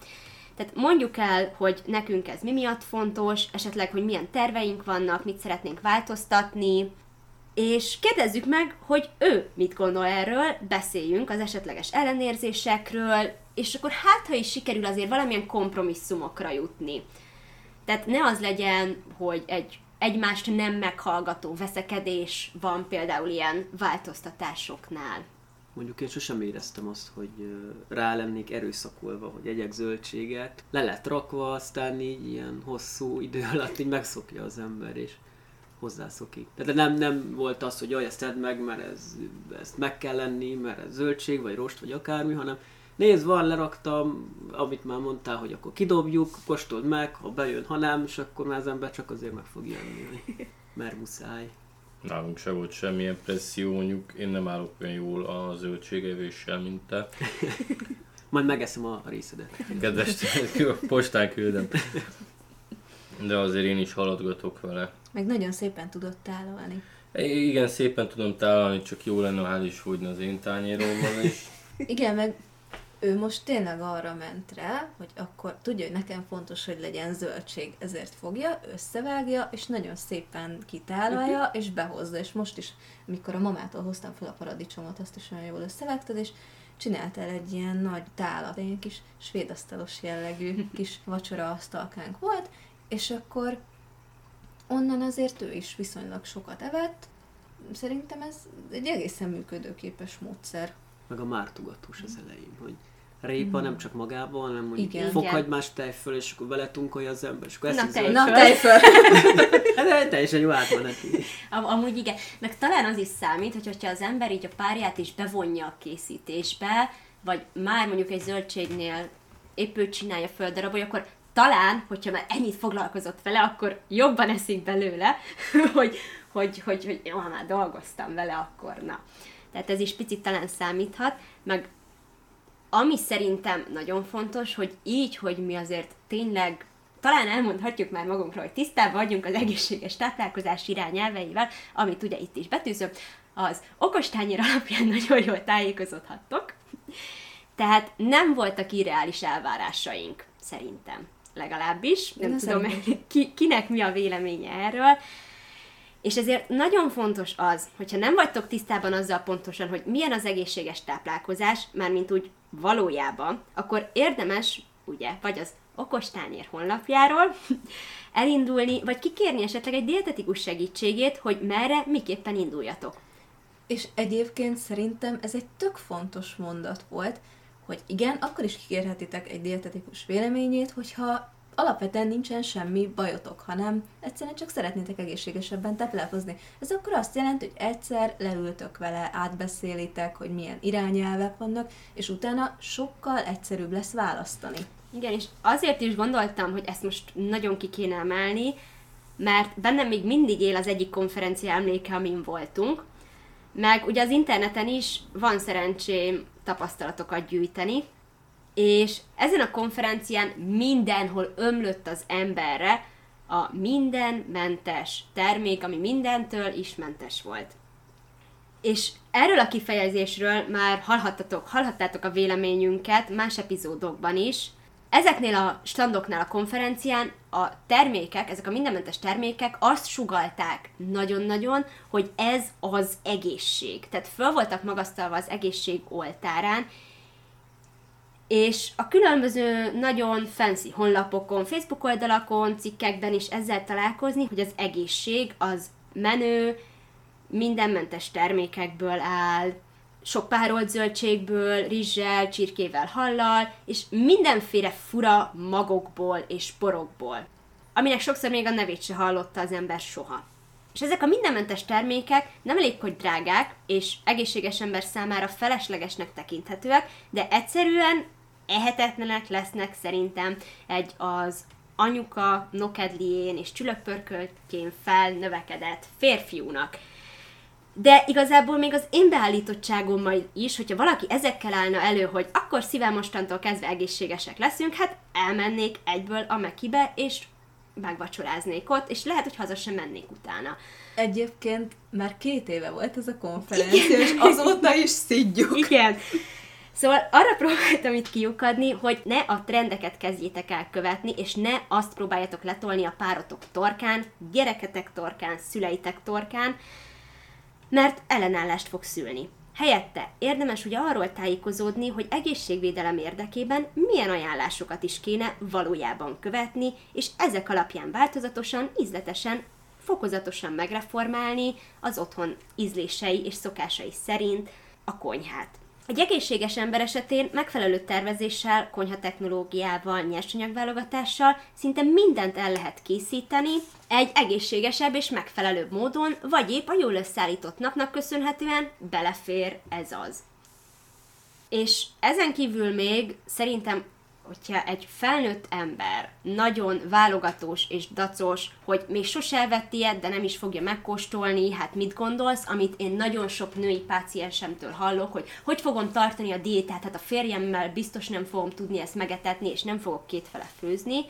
Tehát mondjuk el, hogy nekünk ez mi miatt fontos, esetleg, hogy milyen terveink vannak, mit szeretnénk változtatni, és kérdezzük meg, hogy ő mit gondol erről, beszéljünk az esetleges ellenérzésekről, és akkor hát, ha is sikerül azért valamilyen kompromisszumokra jutni. Tehát ne az legyen, hogy egy egymást nem meghallgató veszekedés van például ilyen változtatásoknál. Mondjuk én sosem éreztem azt, hogy rá lennék erőszakolva, hogy egyek zöldséget. Le lett rakva, aztán így ilyen hosszú idő [LAUGHS] alatt így megszokja az ember, és hozzászokik. Tehát nem, nem volt az, hogy jaj, ezt tedd meg, mert ez, ezt meg kell lenni, mert ez zöldség, vagy rost, vagy akármi, hanem nézd, van, leraktam, amit már mondtál, hogy akkor kidobjuk, kóstold meg, ha bejön, ha nem, és akkor már az ember csak azért meg fog jönni, [LAUGHS] mert muszáj. Nálunk se volt semmilyen presszió, mondjuk én nem állok olyan jól a zöldségevéssel, mint te. [LAUGHS] Majd megeszem a részedet. Kedves, postán küldem. De azért én is haladgatok vele. Meg nagyon szépen tudott tálalni. Igen, szépen tudom tálalni, csak jó lenne, ha is fogyna az én tányéromban is. Igen, meg ő most tényleg arra ment rá, hogy akkor tudja, hogy nekem fontos, hogy legyen zöldség, ezért fogja, összevágja, és nagyon szépen kitálalja, uh-huh. és behozza. És most is, amikor a mamától hoztam fel a paradicsomot, azt is olyan jól összevágtad, és csináltál egy ilyen nagy tálat, egy ilyen kis svédasztalos jellegű kis vacsora asztalkánk volt, és akkor onnan azért ő is viszonylag sokat evett. Szerintem ez egy egészen működőképes módszer. Meg a mártogatós az elején, hogy répa mm. nem csak magában, hanem mondjuk igen. fokhagymás tejföl, és akkor vele tunkolja az ember, és akkor Na, eszik Na, tejföl. Ez teljesen jó átmeneti. Am- amúgy igen. Meg talán az is számít, hogy hogyha az ember így a párját is bevonja a készítésbe, vagy már mondjuk egy zöldségnél épp ő csinálja földarabolja, akkor talán, hogyha már ennyit foglalkozott vele, akkor jobban eszik belőle, hogy, hogy, hogy, hogy jó, már dolgoztam vele, akkor na. Tehát ez is picit talán számíthat, meg ami szerintem nagyon fontos, hogy így, hogy mi azért tényleg talán elmondhatjuk már magunkról, hogy tisztában vagyunk az egészséges táplálkozás irányelveivel, amit ugye itt is betűzöm, az okostányér alapján [LAUGHS] nagyon jól tájékozódhattok. Tehát nem voltak irreális elvárásaink, szerintem. Legalábbis. Nem Én tudom, [LAUGHS] ki, kinek mi a véleménye erről. És ezért nagyon fontos az, hogyha nem vagytok tisztában azzal pontosan, hogy milyen az egészséges táplálkozás, mármint úgy valójában, akkor érdemes, ugye, vagy az okostányér honlapjáról [LAUGHS] elindulni, vagy kikérni esetleg egy dietetikus segítségét, hogy merre, miképpen induljatok. És egyébként szerintem ez egy tök fontos mondat volt, hogy igen, akkor is kikérhetitek egy dietetikus véleményét, hogyha alapvetően nincsen semmi bajotok, hanem egyszerűen csak szeretnétek egészségesebben táplálkozni. Ez akkor azt jelenti, hogy egyszer leültök vele, átbeszélitek, hogy milyen irányelvek vannak, és utána sokkal egyszerűbb lesz választani. Igen, és azért is gondoltam, hogy ezt most nagyon ki kéne emelni, mert bennem még mindig él az egyik konferencia emléke, amin voltunk, meg ugye az interneten is van szerencsém tapasztalatokat gyűjteni, és ezen a konferencián mindenhol ömlött az emberre a mindenmentes termék, ami mindentől is mentes volt. És erről a kifejezésről már hallhattatok, hallhattátok a véleményünket más epizódokban is. Ezeknél a standoknál a konferencián a termékek, ezek a mindenmentes termékek azt sugalták nagyon-nagyon, hogy ez az egészség. Tehát föl voltak magasztalva az egészség oltárán, és a különböző nagyon fancy honlapokon, Facebook oldalakon, cikkekben is ezzel találkozni, hogy az egészség az menő, mindenmentes termékekből áll, sok párolt zöldségből, rizssel, csirkével, hallal, és mindenféle fura magokból és porokból, aminek sokszor még a nevét se hallotta az ember soha. És ezek a mindenmentes termékek nem elég, hogy drágák, és egészséges ember számára feleslegesnek tekinthetőek, de egyszerűen ehetetlenek lesznek szerintem egy az anyuka nokedlién és csülökpörköltjén felnövekedett férfiúnak. De igazából még az én beállítottságommal is, hogyha valaki ezekkel állna elő, hogy akkor szívem mostantól kezdve egészségesek leszünk, hát elmennék egyből a Mekibe, és megvacsoráznék ott, és lehet, hogy haza sem mennék utána. Egyébként már két éve volt ez a konferencia, Igen. és azóta is szidjuk. Igen. Szóval arra [LAUGHS] próbáltam itt kiukadni, hogy ne a trendeket kezdjétek el követni, és ne azt próbáljátok letolni a párotok torkán, gyereketek torkán, szüleitek torkán, mert ellenállást fog szülni. Helyette érdemes ugye arról tájékozódni, hogy egészségvédelem érdekében milyen ajánlásokat is kéne valójában követni, és ezek alapján változatosan, ízletesen, fokozatosan megreformálni az otthon ízlései és szokásai szerint a konyhát. Egy egészséges ember esetén megfelelő tervezéssel, konyhatechnológiával, nyersanyagválogatással szinte mindent el lehet készíteni egy egészségesebb és megfelelőbb módon, vagy épp a jól összeállított napnak köszönhetően belefér ez az. És ezen kívül még szerintem hogyha egy felnőtt ember nagyon válogatós és dacos, hogy még sose evett ilyet, de nem is fogja megkóstolni, hát mit gondolsz, amit én nagyon sok női páciensemtől hallok, hogy hogy fogom tartani a diétát, hát a férjemmel biztos nem fogom tudni ezt megetetni, és nem fogok kétfele főzni,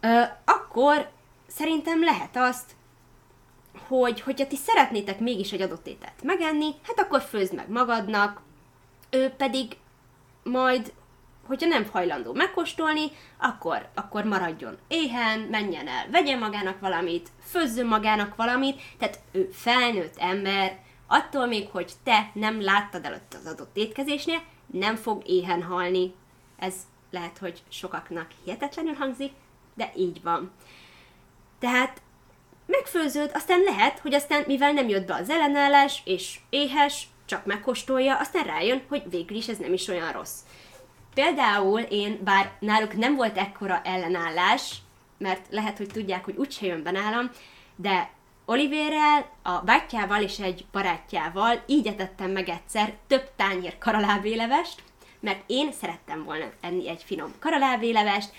ö, akkor szerintem lehet azt, hogy hogyha ti szeretnétek mégis egy adott ételt megenni, hát akkor főzd meg magadnak, ő pedig majd hogyha nem hajlandó megkóstolni, akkor, akkor maradjon éhen, menjen el, vegyen magának valamit, főzzön magának valamit, tehát ő felnőtt ember, attól még, hogy te nem láttad előtt az adott étkezésnél, nem fog éhen halni. Ez lehet, hogy sokaknak hihetetlenül hangzik, de így van. Tehát megfőződ, aztán lehet, hogy aztán, mivel nem jött be az ellenállás, és éhes, csak megkóstolja, aztán rájön, hogy végül is ez nem is olyan rossz. Például én, bár náluk nem volt ekkora ellenállás, mert lehet, hogy tudják, hogy úgyse jön be nálam, de Olivérrel, a bátyjával és egy barátjával így etettem meg egyszer több tányér karalábélevest, mert én szerettem volna enni egy finom karalábélevest.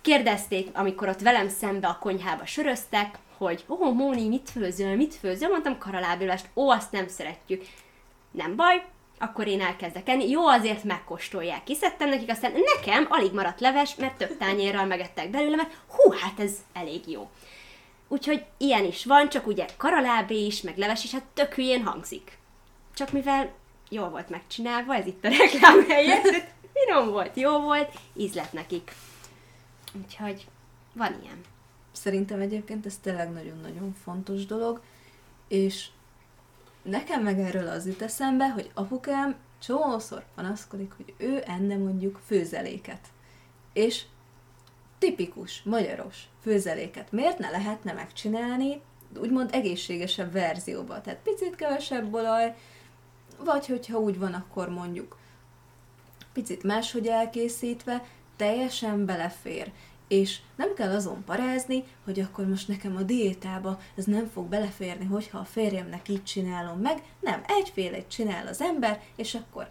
Kérdezték, amikor ott velem szembe a konyhába söröztek, hogy ó, oh, Móni, mit főzöl, mit főzöl? Mondtam karalábélevest, ó, azt nem szeretjük. Nem baj, akkor én elkezdek enni. Jó, azért megkóstolják. Kiszedtem nekik, aztán nekem alig maradt leves, mert több tányérral megettek belőle, mert hú, hát ez elég jó. Úgyhogy ilyen is van, csak ugye karalábé is, meg leves is, hát tök hülyén hangzik. Csak mivel jól volt megcsinálva, ez itt a reklám helyett, finom volt, jó volt, ízlet nekik. Úgyhogy van ilyen. Szerintem egyébként ez tényleg nagyon-nagyon fontos dolog, és nekem meg erről az jut eszembe, hogy apukám csomószor panaszkodik, hogy ő enne mondjuk főzeléket. És tipikus, magyaros főzeléket miért ne lehetne megcsinálni úgymond egészségesebb verzióba? Tehát picit kevesebb olaj, vagy hogyha úgy van, akkor mondjuk picit máshogy elkészítve, teljesen belefér és nem kell azon parázni, hogy akkor most nekem a diétába ez nem fog beleférni, hogyha a férjemnek így csinálom meg. Nem, egyfélét csinál az ember, és akkor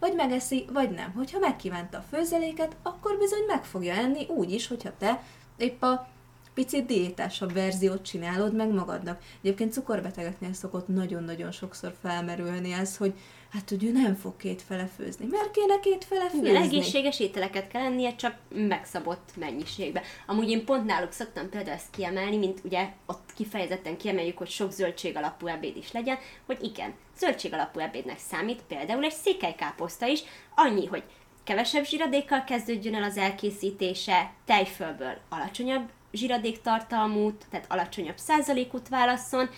vagy megeszi, vagy nem. Hogyha megkívánta a főzeléket, akkor bizony meg fogja enni úgy is, hogyha te épp a picit diétásabb verziót csinálod meg magadnak. Egyébként cukorbetegeknél szokott nagyon-nagyon sokszor felmerülni ez, hogy hát hogy ő nem fog kétfele főzni. Miért kéne kétfele főzni? Igen, egészséges ételeket kell ennie, csak megszabott mennyiségben. Amúgy én pont náluk szoktam például ezt kiemelni, mint ugye ott kifejezetten kiemeljük, hogy sok zöldség alapú ebéd is legyen, hogy igen, zöldség alapú ebédnek számít például egy székelykáposzta is, annyi, hogy kevesebb zsiradékkal kezdődjön el az elkészítése, tejfölből alacsonyabb zsiradéktartalmú, tehát alacsonyabb százalékút válasszon,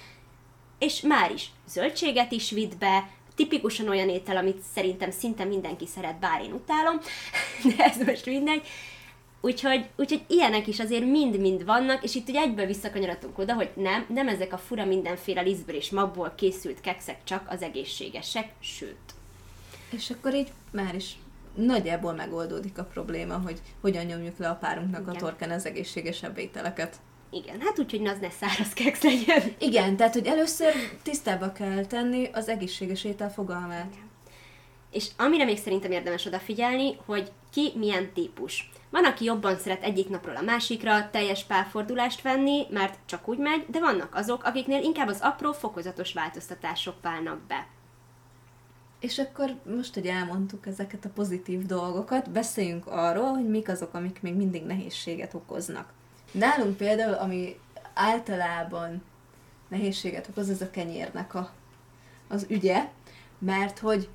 és már is zöldséget is vitt be, tipikusan olyan étel, amit szerintem szinte mindenki szeret, bár én utálom, [LAUGHS] de ez most mindegy. Úgyhogy, úgyhogy ilyenek is azért mind-mind vannak, és itt ugye egyből visszakanyarodtunk oda, hogy nem, nem ezek a fura mindenféle lisztből és magból készült kekszek csak az egészségesek, sőt. És akkor így már is nagyjából megoldódik a probléma, hogy hogyan nyomjuk le a párunknak Igen. a torkán az egészségesebb ételeket. Igen, hát úgy, hogy az ne száraz keksz legyen. Igen, tehát, hogy először tisztába kell tenni az egészséges étel fogalmát. Igen. És amire még szerintem érdemes odafigyelni, hogy ki milyen típus. Van, aki jobban szeret egyik napról a másikra teljes pálfordulást venni, mert csak úgy megy, de vannak azok, akiknél inkább az apró, fokozatos változtatások válnak be. És akkor most, hogy elmondtuk ezeket a pozitív dolgokat, beszéljünk arról, hogy mik azok, amik még mindig nehézséget okoznak. Nálunk például, ami általában nehézséget okoz, ez a kenyérnek a, az ügye, mert hogy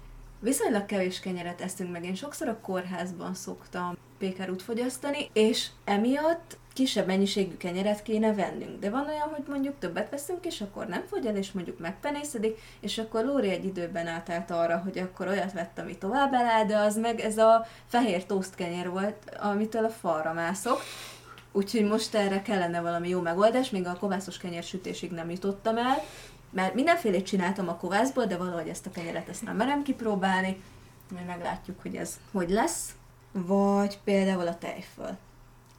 Viszonylag kevés kenyeret eszünk meg. Én sokszor a kórházban szoktam pékerút fogyasztani, és emiatt kisebb mennyiségű kenyeret kéne vennünk. De van olyan, hogy mondjuk többet veszünk, és akkor nem fogy el, és mondjuk megpenészedik, és akkor Lóri egy időben átállt arra, hogy akkor olyat vett, ami tovább eláll, de az meg ez a fehér toast kenyér volt, amitől a falra mászok. Úgyhogy most erre kellene valami jó megoldás, még a kovászos kenyér sütésig nem jutottam el, mert mindenfélét csináltam a kovászból, de valahogy ezt a kenyeret ezt nem merem kipróbálni, majd meglátjuk, hogy ez hogy lesz. Vagy például a tejföl.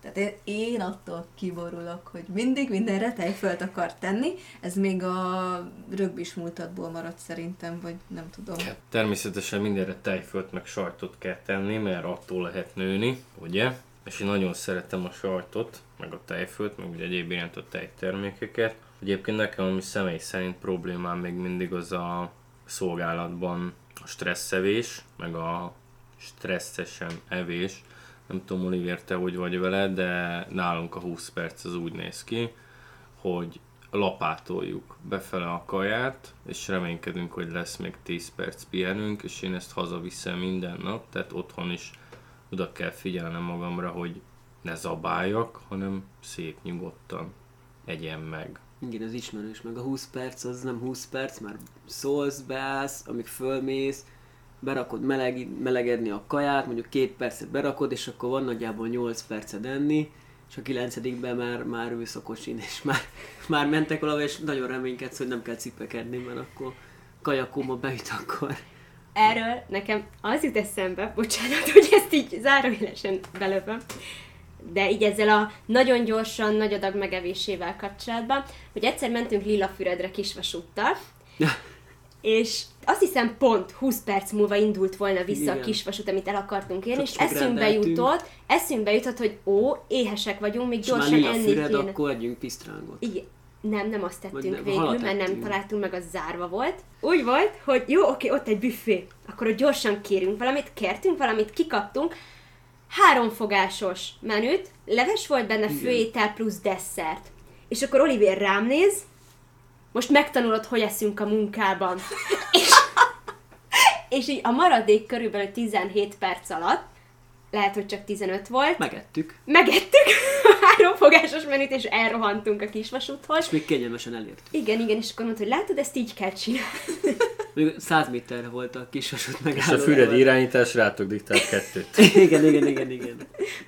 Tehát én, én attól kiborulok, hogy mindig mindenre tejfölt akar tenni. Ez még a rögbis múltatból maradt szerintem, vagy nem tudom. Természetesen mindenre tejfölt meg sajtot kell tenni, mert attól lehet nőni, ugye? És én nagyon szeretem a sajtot, meg a tejfölt, meg ugye egyéb iránt a tejtermékeket. Egyébként nekem, ami személy szerint problémám még mindig az a szolgálatban a stresszevés, meg a stresszesen evés. Nem tudom, Oliver, te hogy vagy vele, de nálunk a 20 perc az úgy néz ki, hogy lapátoljuk befele a kaját, és reménykedünk, hogy lesz még 10 perc pihenünk, és én ezt hazaviszem minden nap, tehát otthon is oda kell figyelnem magamra, hogy ne zabáljak, hanem szép nyugodtan egyen meg. Igen, az ismerős, meg a 20 perc az nem 20 perc, már szólsz, beállsz, amíg fölmész, berakod meleg, melegedni a kaját, mondjuk két percet berakod, és akkor van nagyjából 8 percet enni, és a kilencedikben már, már ülsz a kocsin, és már, már mentek valahol, és nagyon reménykedsz, hogy nem kell cipekedni, mert akkor kajakóma beüt akkor. Erről nekem az jut eszembe, bocsánat, hogy ezt így zárójelesen belövöm, de így ezzel a nagyon gyorsan, nagy adag megevésével kapcsolatban, hogy egyszer mentünk Lilafüredre kisvasúttal, [LAUGHS] és azt hiszem pont 20 perc múlva indult volna vissza Igen. a kisvasút, amit el akartunk érni, és eszünkbe megrendeltünk. jutott, eszünkbe jutott, hogy ó, éhesek vagyunk, még És már gyorsan lila enni kéne. akkor adjunk pisztrángot. Igen. Nem, nem azt tettünk nem, végül, mert nem találtunk meg, az zárva volt. Úgy volt, hogy jó, oké, ott egy büfé. Akkor ott gyorsan kérünk valamit, kértünk valamit, kikaptunk. Háromfogásos menüt, leves volt benne főétel plusz desszert. És akkor Oliver rám néz, most megtanulod, hogy eszünk a munkában. [LAUGHS] és, és így a maradék körülbelül 17 perc alatt, lehet, hogy csak 15 volt, Megettük, megettük [LAUGHS] háromfogásos menüt, és elrohantunk a kisvasúthoz. és még kényelmesen elértük. Igen, igen, és akkor mondta, hogy látod, ezt így kell csinálni. [LAUGHS] Még 100 méterre volt a kisvasút És megálló. a Füred irányítás rátok diktált kettőt. [LAUGHS] Igen, igen, igen, igen.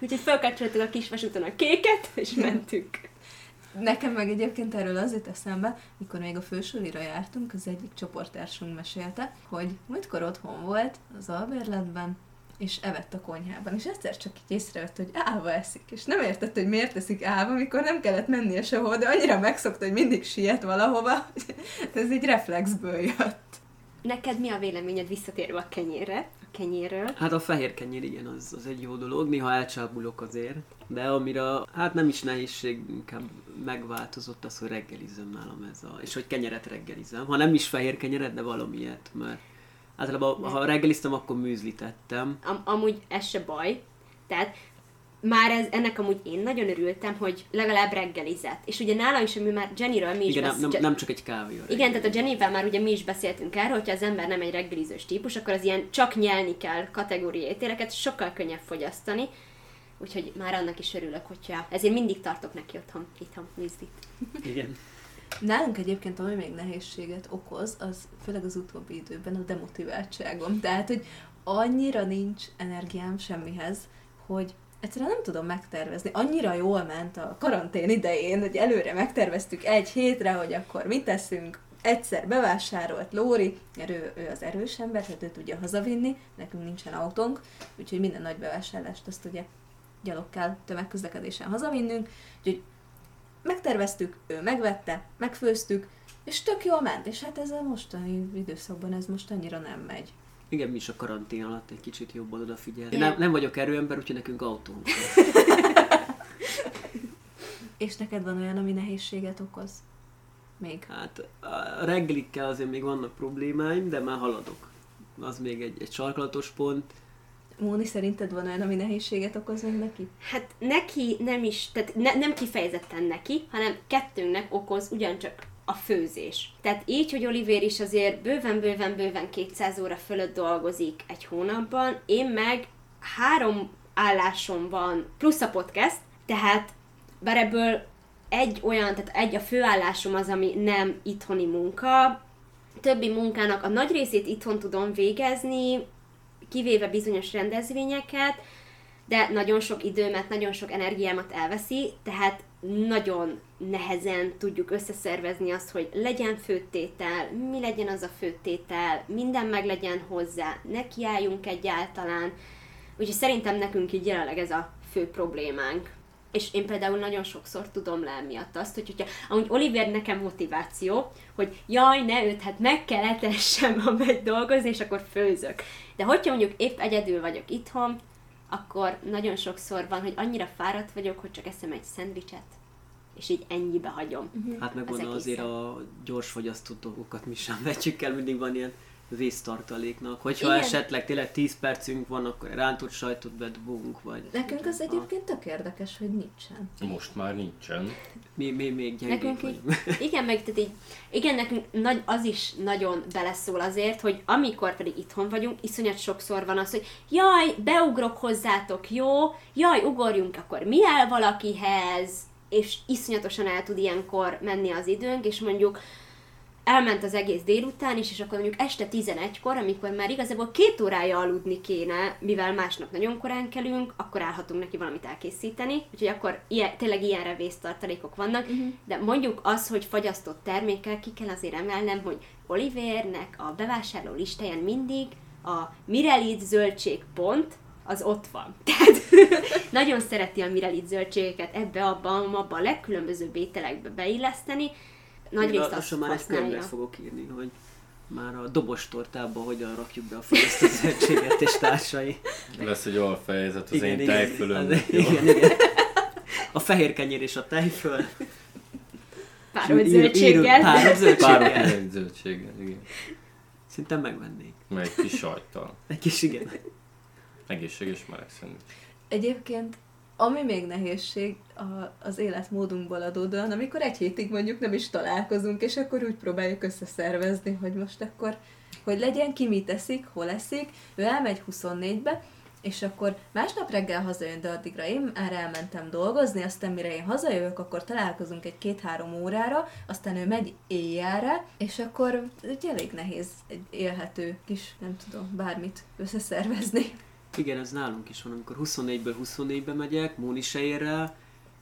Úgyhogy felkapcsoltuk a kisvasúton a kéket, és mentünk. Nekem meg egyébként erről az jut eszembe, mikor még a fősulira jártunk, az egyik csoporttársunk mesélte, hogy múltkor otthon volt az albérletben, és evett a konyhában, és egyszer csak így észrevett, hogy állva eszik, és nem értett, hogy miért eszik állva, mikor nem kellett mennie sehol, de annyira megszokta, hogy mindig siet valahova, [LAUGHS] ez így reflexből jött. Neked mi a véleményed visszatérve a kenyérre? A kenyérről? Hát a fehér kenyér igen, az, az egy jó dolog, néha elcsábulok azért, de amire hát nem is nehézség, inkább megváltozott az, hogy reggelizem nálam ez a, és hogy kenyeret reggelizem, ha nem is fehér kenyeret, de valamilyet, mert általában ha reggeliztem, akkor műzlit ettem, Am- amúgy ez se baj. Tehát már ez, ennek amúgy én nagyon örültem, hogy legalább reggelizett. És ugye nálam is, ami már Jennyről mi is igen, nem, besz- nem, nem csak egy kávé. Igen, tehát a Jennyvel már ugye mi is beszéltünk erről, hogyha az ember nem egy reggelizős típus, akkor az ilyen csak nyelni kell kategóriai ételeket sokkal könnyebb fogyasztani. Úgyhogy már annak is örülök, hogyha ezért mindig tartok neki otthon, itthon műzlit. Igen. Nálunk egyébként, ami még nehézséget okoz, az főleg az utóbbi időben a demotiváltságom. Tehát, hogy annyira nincs energiám semmihez, hogy egyszerűen nem tudom megtervezni. Annyira jól ment a karantén idején, hogy előre megterveztük egy hétre, hogy akkor mit teszünk, egyszer bevásárolt Lóri, mert ő, ő az erős ember, tehát ő tudja hazavinni, nekünk nincsen autónk, úgyhogy minden nagy bevásárlást azt ugye gyalog kell tömegközlekedésen hazavinnünk, úgyhogy megterveztük, ő megvette, megfőztük, és tök jól ment, és hát ez a mostani időszakban ez most annyira nem megy. Igen, mi is a karantén alatt egy kicsit jobban odafigyelni. Én nem, nem vagyok erőember, úgyhogy nekünk autónk. [LAUGHS] És neked van olyan, ami nehézséget okoz? Még. Hát a reggelikkel azért még vannak problémáim, de már haladok. Az még egy, egy sarkalatos pont. Móni, szerinted van olyan, ami nehézséget okoz még neki? Hát neki nem is, tehát ne, nem kifejezetten neki, hanem kettőnknek okoz ugyancsak a főzés. Tehát így, hogy Oliver is azért bőven-bőven-bőven 200 óra fölött dolgozik egy hónapban, én meg három állásom van, plusz a podcast, tehát bár ebből egy olyan, tehát egy a főállásom az, ami nem itthoni munka, többi munkának a nagy részét itthon tudom végezni, kivéve bizonyos rendezvényeket, de nagyon sok időmet, nagyon sok energiámat elveszi, tehát nagyon nehezen tudjuk összeszervezni azt, hogy legyen főtétel, mi legyen az a főtétel, minden meg legyen hozzá, nekiálljunk egyáltalán. Úgyhogy szerintem nekünk így jelenleg ez a fő problémánk. És én például nagyon sokszor tudom le miatt azt, hogy hogyha, amúgy Oliver nekem motiváció, hogy jaj, ne őt, hát meg kell etessem, [LAUGHS] ha megy dolgozni, és akkor főzök. De hogyha mondjuk épp egyedül vagyok itthon, akkor nagyon sokszor van, hogy annyira fáradt vagyok, hogy csak eszem egy szendvicset, és így ennyibe hagyom. Hát meg Az azért a gyors dolgokat mi sem [LAUGHS] vecsük el, mindig van ilyen vésztartaléknak. Hogyha Igen. esetleg tényleg 10 percünk van, akkor rántott sajtot bedobunk, vagy Nekünk az egyébként tök érdekes, hogy nincsen. Most már nincsen. mi, mi még gyengék Nekünk így, vagyunk. [LAUGHS] igen, meg tehát így, igen, nekünk nagy, az is nagyon beleszól azért, hogy amikor pedig itthon vagyunk, iszonyat sokszor van az, hogy jaj, beugrok hozzátok, jó, jaj, ugorjunk akkor mi el valakihez, és iszonyatosan el tud ilyenkor menni az időnk, és mondjuk elment az egész délután is, és akkor mondjuk este 11-kor, amikor már igazából két órája aludni kéne, mivel másnap nagyon korán kelünk, akkor állhatunk neki valamit elkészíteni, úgyhogy akkor ilyen, tényleg ilyenre vésztartalékok vannak, uh-huh. de mondjuk az, hogy fagyasztott termékkel, ki kell azért emelnem, hogy Olivernek a bevásárló listáján mindig a Mirelit zöldség pont, az ott van. [LAUGHS] Tehát [LAUGHS] nagyon szereti a Mirelit zöldségeket ebbe, abban, abban a legkülönbözőbb ételekbe beilleszteni. Nagy részt azt már használja. könyvet fogok írni, hogy már a dobostortába hogyan rakjuk be a fogyasztó zöldséget és társai. Lesz egy alfejezet az én tejfölöm. Az- igen, igen. A fehér kenyér és a tejföl. Párolt zöldséggel. Párolt zöldséggel. Pár zöldséggel, igen. Szerintem megvennék. Meg egy kis sajttal. Egy kis igen. Egészséges meleg szendvics. Egyébként, ami még nehézség a, az életmódunkból adódóan, amikor egy hétig mondjuk nem is találkozunk, és akkor úgy próbáljuk összeszervezni, hogy most akkor, hogy legyen, ki mit eszik, hol eszik, ő elmegy 24-be, és akkor másnap reggel hazajön, de addigra én már elmentem dolgozni, aztán mire én hazajövök, akkor találkozunk egy két-három órára, aztán ő megy éjjelre, és akkor úgy elég nehéz egy élhető kis, nem tudom, bármit összeszervezni. Igen, ez nálunk is van, amikor 24-ből 24-be megyek, Móni se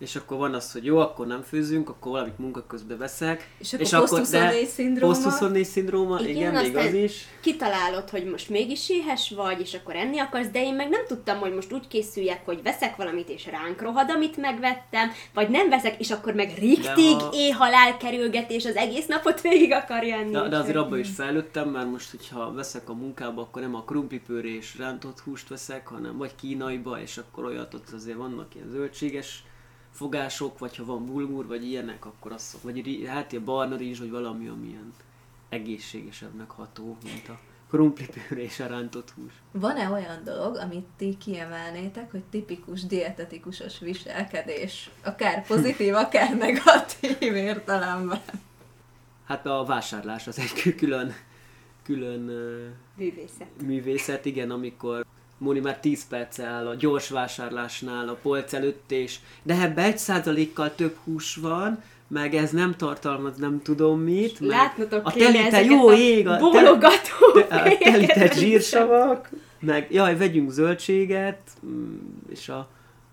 és akkor van az, hogy jó, akkor nem főzünk, akkor valamit munka közben veszek. És akkor poszt-24 szindróma. Poszt 24 szindróma, igen, Igen, még az is. kitalálod, hogy most mégis éhes vagy, és akkor enni akarsz, de én meg nem tudtam, hogy most úgy készüljek, hogy veszek valamit, és ránk rohad, amit megvettem, vagy nem veszek, és akkor meg riktig a- éhalál kerülgetés az egész napot végig akarja enni. De, de azért abban is fejlődtem, már most, hogyha veszek a munkába, akkor nem a krumplipőre és rántott húst veszek, hanem vagy kínaiba, és akkor olyat ott azért vannak ilyen zöldséges fogások, vagy ha van bulgur, vagy ilyenek, akkor azt szok, vagy hát ilyen barna rizs, vagy valami, ami ilyen egészségesebbnek ható, mint a krumplipőre és a rántott hús. Van-e olyan dolog, amit ti kiemelnétek, hogy tipikus dietetikusos viselkedés? Akár pozitív, akár negatív értelemben. Hát a vásárlás az egy külön, külön Művészet. művészet, igen, amikor Móni már 10 perce áll a gyors vásárlásnál, a polc előtt, és de ebbe egy százalékkal több hús van, meg ez nem tartalmaz nem tudom mit, meg Látnotok a telite, jó a ég, a, bólogató te, a telített fejeket. zsírsavak, meg jaj, vegyünk zöldséget, mm, és a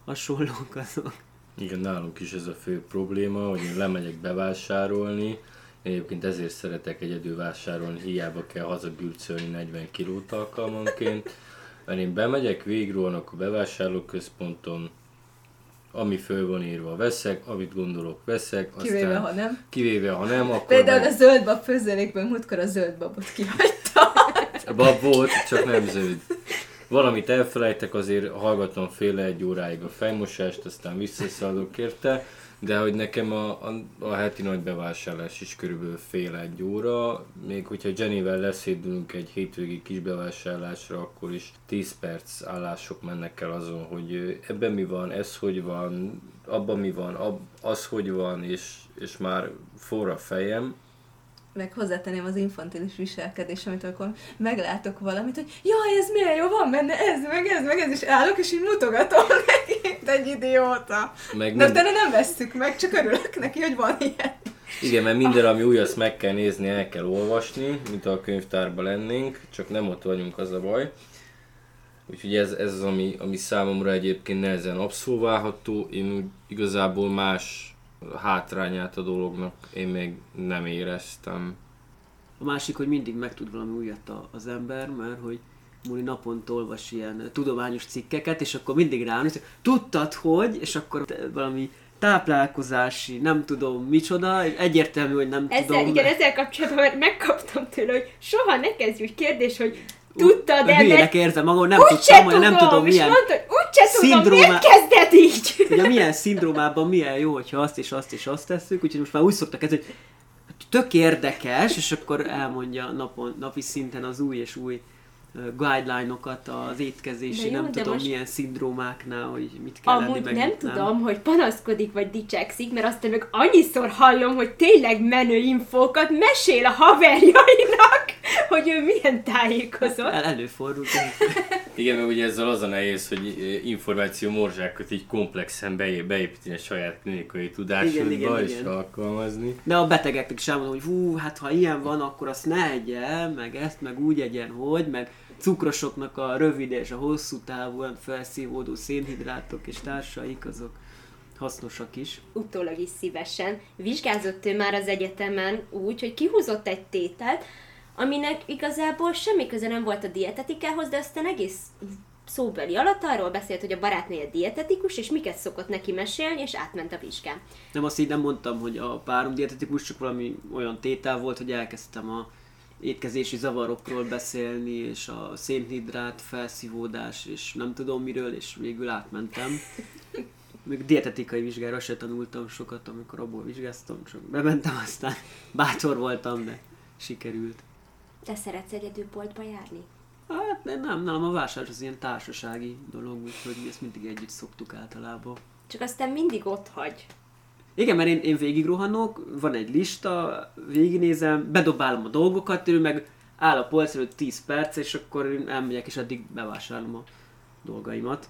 hasonlók azok. Igen, nálunk is ez a fő probléma, hogy én lemegyek bevásárolni, én egyébként ezért szeretek egyedül vásárolni, hiába kell hazagülcölni 40 kilót alkalmanként, mert én bemegyek, végigrólnak a bevásárlóközponton, ami föl van írva, veszek, amit gondolok, veszek, Kivéve, aztán ha nem. kivéve, ha nem, akkor Például meg- a zöldbab főzelékben múltkor a zöldbabot kihagyta. Bab volt, csak nem zöld. Valamit elfelejtek, azért hallgatom féle egy óráig a fejmosást, aztán visszaszaladok érte, De hogy nekem a, a, a heti nagy bevásárlás is körülbelül fél egy óra, még hogyha Jennyvel leszédülünk egy hétvégi kis bevásárlásra, akkor is 10 perc állások mennek el azon, hogy ebben mi van, ez hogy van, abban mi van, ab, az hogy van, és, és már forra fejem, meg hozzátenném az infantilis viselkedés, amit akkor meglátok valamit, hogy jaj, ez milyen jó, van benne ez, meg ez, meg ez, és állok, és így mutogatom [LAUGHS] neki, mint egy idióta. Meg De utána nem vesszük meg, csak örülök neki, hogy van ilyen. Igen, mert minden, ami új, azt meg kell nézni, el kell olvasni, mint a könyvtárban lennénk, csak nem ott vagyunk, az a baj. Úgyhogy ez, ez az, ami, ami számomra egyébként nehezen abszolválható. Én úgy igazából más hátrányát a dolognak én még nem éreztem. A másik, hogy mindig megtud valami újat a- az ember, mert hogy Muni naponta olvas ilyen tudományos cikkeket, és akkor mindig ránéz, hogy tudtad, hogy, és akkor valami táplálkozási, nem tudom micsoda, egyértelmű, hogy nem Ezzel, tudom. igen, ezzel kapcsolatban már megkaptam tőle, hogy soha ne kezdj úgy kérdés, hogy tudtad de Hülyének érzem magam, nem tudtam, hogy tudom, nem tudom és milyen, mondta, hogy úgyse tudom, szindróma- miért kezded így? ugye milyen szindrómában milyen jó, hogyha azt és azt és azt tesszük, úgyhogy most már úgy szoktak ez, hogy tök érdekes, és akkor elmondja napon, napi szinten az új és új guideline-okat az étkezési, jó, nem tudom most- milyen szindrómáknál, hogy mit kell Amúgy meg nem tudom, hogy panaszkodik vagy dicsekszik, mert aztán meg annyiszor hallom, hogy tényleg menő infókat mesél a haverjainak, hogy ő milyen tájékozott. El, előfordul. Igen, mert ugye ezzel az a nehéz, hogy eh, információ morzsákat így komplexen beé- beépíteni a saját klinikai tudásodba Igen, igen, és igen. alkalmazni. De a betegeknek is elmondom, hogy hú, hát ha ilyen van, akkor azt ne egye, meg ezt, meg úgy egyen, hogy, meg cukrosoknak a rövid és a hosszú távúan felszívódó szénhidrátok és társaik, azok hasznosak is. utólag is szívesen. Vizsgázott ő már az egyetemen úgy, hogy kihúzott egy tételt, aminek igazából semmi köze nem volt a dietetikához, de aztán egész szóbeli alatt arról beszélt, hogy a barátnője dietetikus, és miket szokott neki mesélni, és átment a vizsgán. Nem azt így nem mondtam, hogy a párom dietetikus, csak valami olyan tétel volt, hogy elkezdtem a étkezési zavarokról beszélni, és a szénhidrát, felszívódás, és nem tudom miről, és végül átmentem. Még dietetikai vizsgára se tanultam sokat, amikor abból vizsgáztam, csak bementem, aztán bátor voltam, de sikerült. Te szeretsz egyedül boltba járni? Hát nem, nem, nem, a vásár az ilyen társasági dolog, úgyhogy mi ezt mindig együtt szoktuk általában. Csak aztán mindig ott hagy. Igen, mert én, én végig rohanok, van egy lista, végignézem, bedobálom a dolgokat, ő meg áll a polc előtt 10 perc, és akkor én elmegyek, és addig bevásárolom a dolgaimat.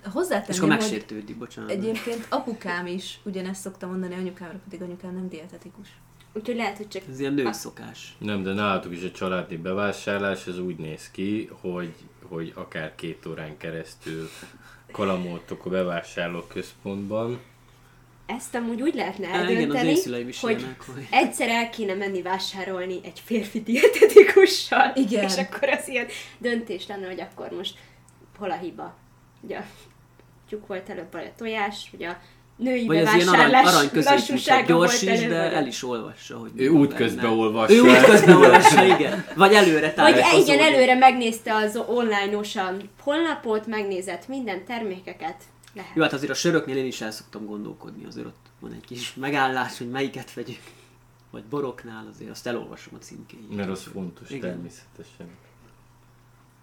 És akkor Hozzátenném, hogy megsértődik, bocsánat. egyébként apukám is ugyanezt szokta mondani, anyukámra pedig anyukám nem dietetikus. Úgyhogy lehet, hogy csak Ez ilyen nőszokás. Nem, de nálatok is a családi bevásárlás, ez úgy néz ki, hogy, hogy akár két órán keresztül kalamoltok a bevásárló központban. ezt amúgy úgy lehetne igen, eldönteni, szüleim is hogy ilyenek, hogy- egyszer el kéne menni vásárolni egy férfi dietetikussal, Igen. és akkor az ilyen döntés lenne, hogy akkor most hol a hiba. Ugye a tyúk volt előbb, vagy a tojás, vagy a női Vagy az ilyen arany, arany gyors is, de vagy el is olvassa, hogy Ő útközben olvassa. Ő útközben olvassa, igen. Vagy előre Vagy tájékozódik. igen, előre megnézte az online-osan honlapot, megnézett minden termékeket. Lehet. Jó, hát azért a söröknél én is el szoktam gondolkodni, azért ott van egy kis megállás, hogy melyiket vegyük. Vagy boroknál azért, azt elolvasom a címkéjét. Mert az fontos Igen. természetesen.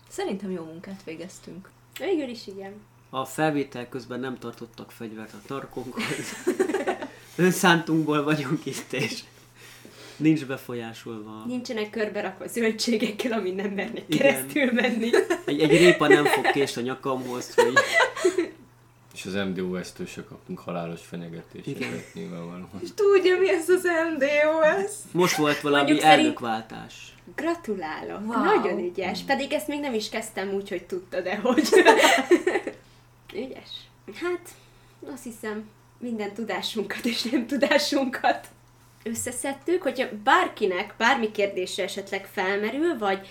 Szerintem jó munkát végeztünk. Végül is igen. A felvétel közben nem tartottak fegyvert a tarkónkhoz. [LAUGHS] Önszántunkból vagyunk itt, és nincs befolyásolva. Nincsenek körbe rakva zöldségekkel, amin nem mernek Igen. keresztül menni. Egy, egy répa nem fog kést a nyakamhoz, hogy És az MDOS-től se kaptunk halálos fenyegetéseket Igen. nyilvánvalóan. Tudja, mi ez az MDOS? most volt valami Mondjuk elnökváltás. Gratulálok, Wow. nagyon ügyes. Pedig ezt még nem is kezdtem úgy, hogy tudtad de hogy. [LAUGHS] ügyes. Hát, azt hiszem, minden tudásunkat és nem tudásunkat összeszedtük, hogyha bárkinek bármi kérdése esetleg felmerül, vagy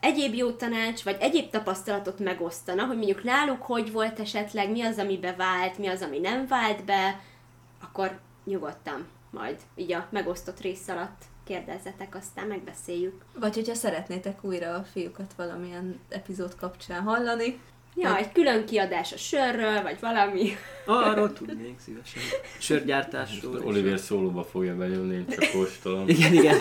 egyéb jó tanács, vagy egyéb tapasztalatot megosztana, hogy mondjuk náluk hogy volt esetleg, mi az, ami bevált, mi az, ami nem vált be, akkor nyugodtan majd így a megosztott rész alatt kérdezzetek, aztán megbeszéljük. Vagy hogyha szeretnétek újra a fiúkat valamilyen epizód kapcsán hallani, Ja, egy külön kiadás a sörről, vagy valami. Arról tudnék szívesen. Sörgyártásról. Oliver szólóba fogja benyomni, én csak kóstolom. [LAUGHS] Igen, igen.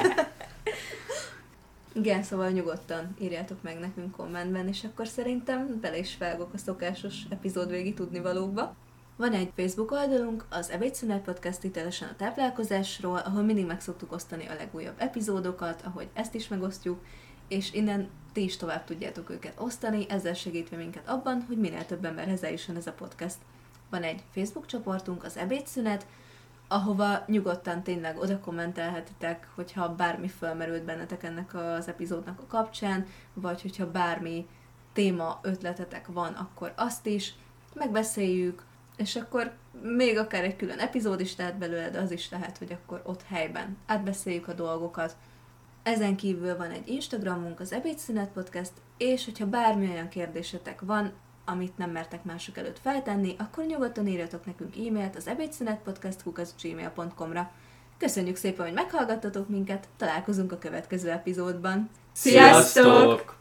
Igen, szóval nyugodtan írjátok meg nekünk kommentben, és akkor szerintem bele is vágok a szokásos epizódvégi tudnivalókba. Van egy Facebook oldalunk, az Ebédszünet Podcast hitelesen a táplálkozásról, ahol mindig meg szoktuk osztani a legújabb epizódokat, ahogy ezt is megosztjuk, és innen ti is tovább tudjátok őket osztani, ezzel segítve minket abban, hogy minél több emberhez eljusson ez a podcast. Van egy Facebook csoportunk, az Ebédszünet, ahova nyugodtan tényleg oda kommentelhetitek, hogyha bármi felmerült bennetek ennek az epizódnak a kapcsán, vagy hogyha bármi téma ötletetek van, akkor azt is megbeszéljük, és akkor még akár egy külön epizód is lehet belőle, de az is lehet, hogy akkor ott helyben átbeszéljük a dolgokat. Ezen kívül van egy Instagramunk, az Ebédszünet Podcast, és hogyha bármi olyan kérdésetek van, amit nem mertek mások előtt feltenni, akkor nyugodtan írjatok nekünk e-mailt az ebédszünetpodcast.gmail.com-ra. Köszönjük szépen, hogy meghallgattatok minket, találkozunk a következő epizódban. Sziasztok!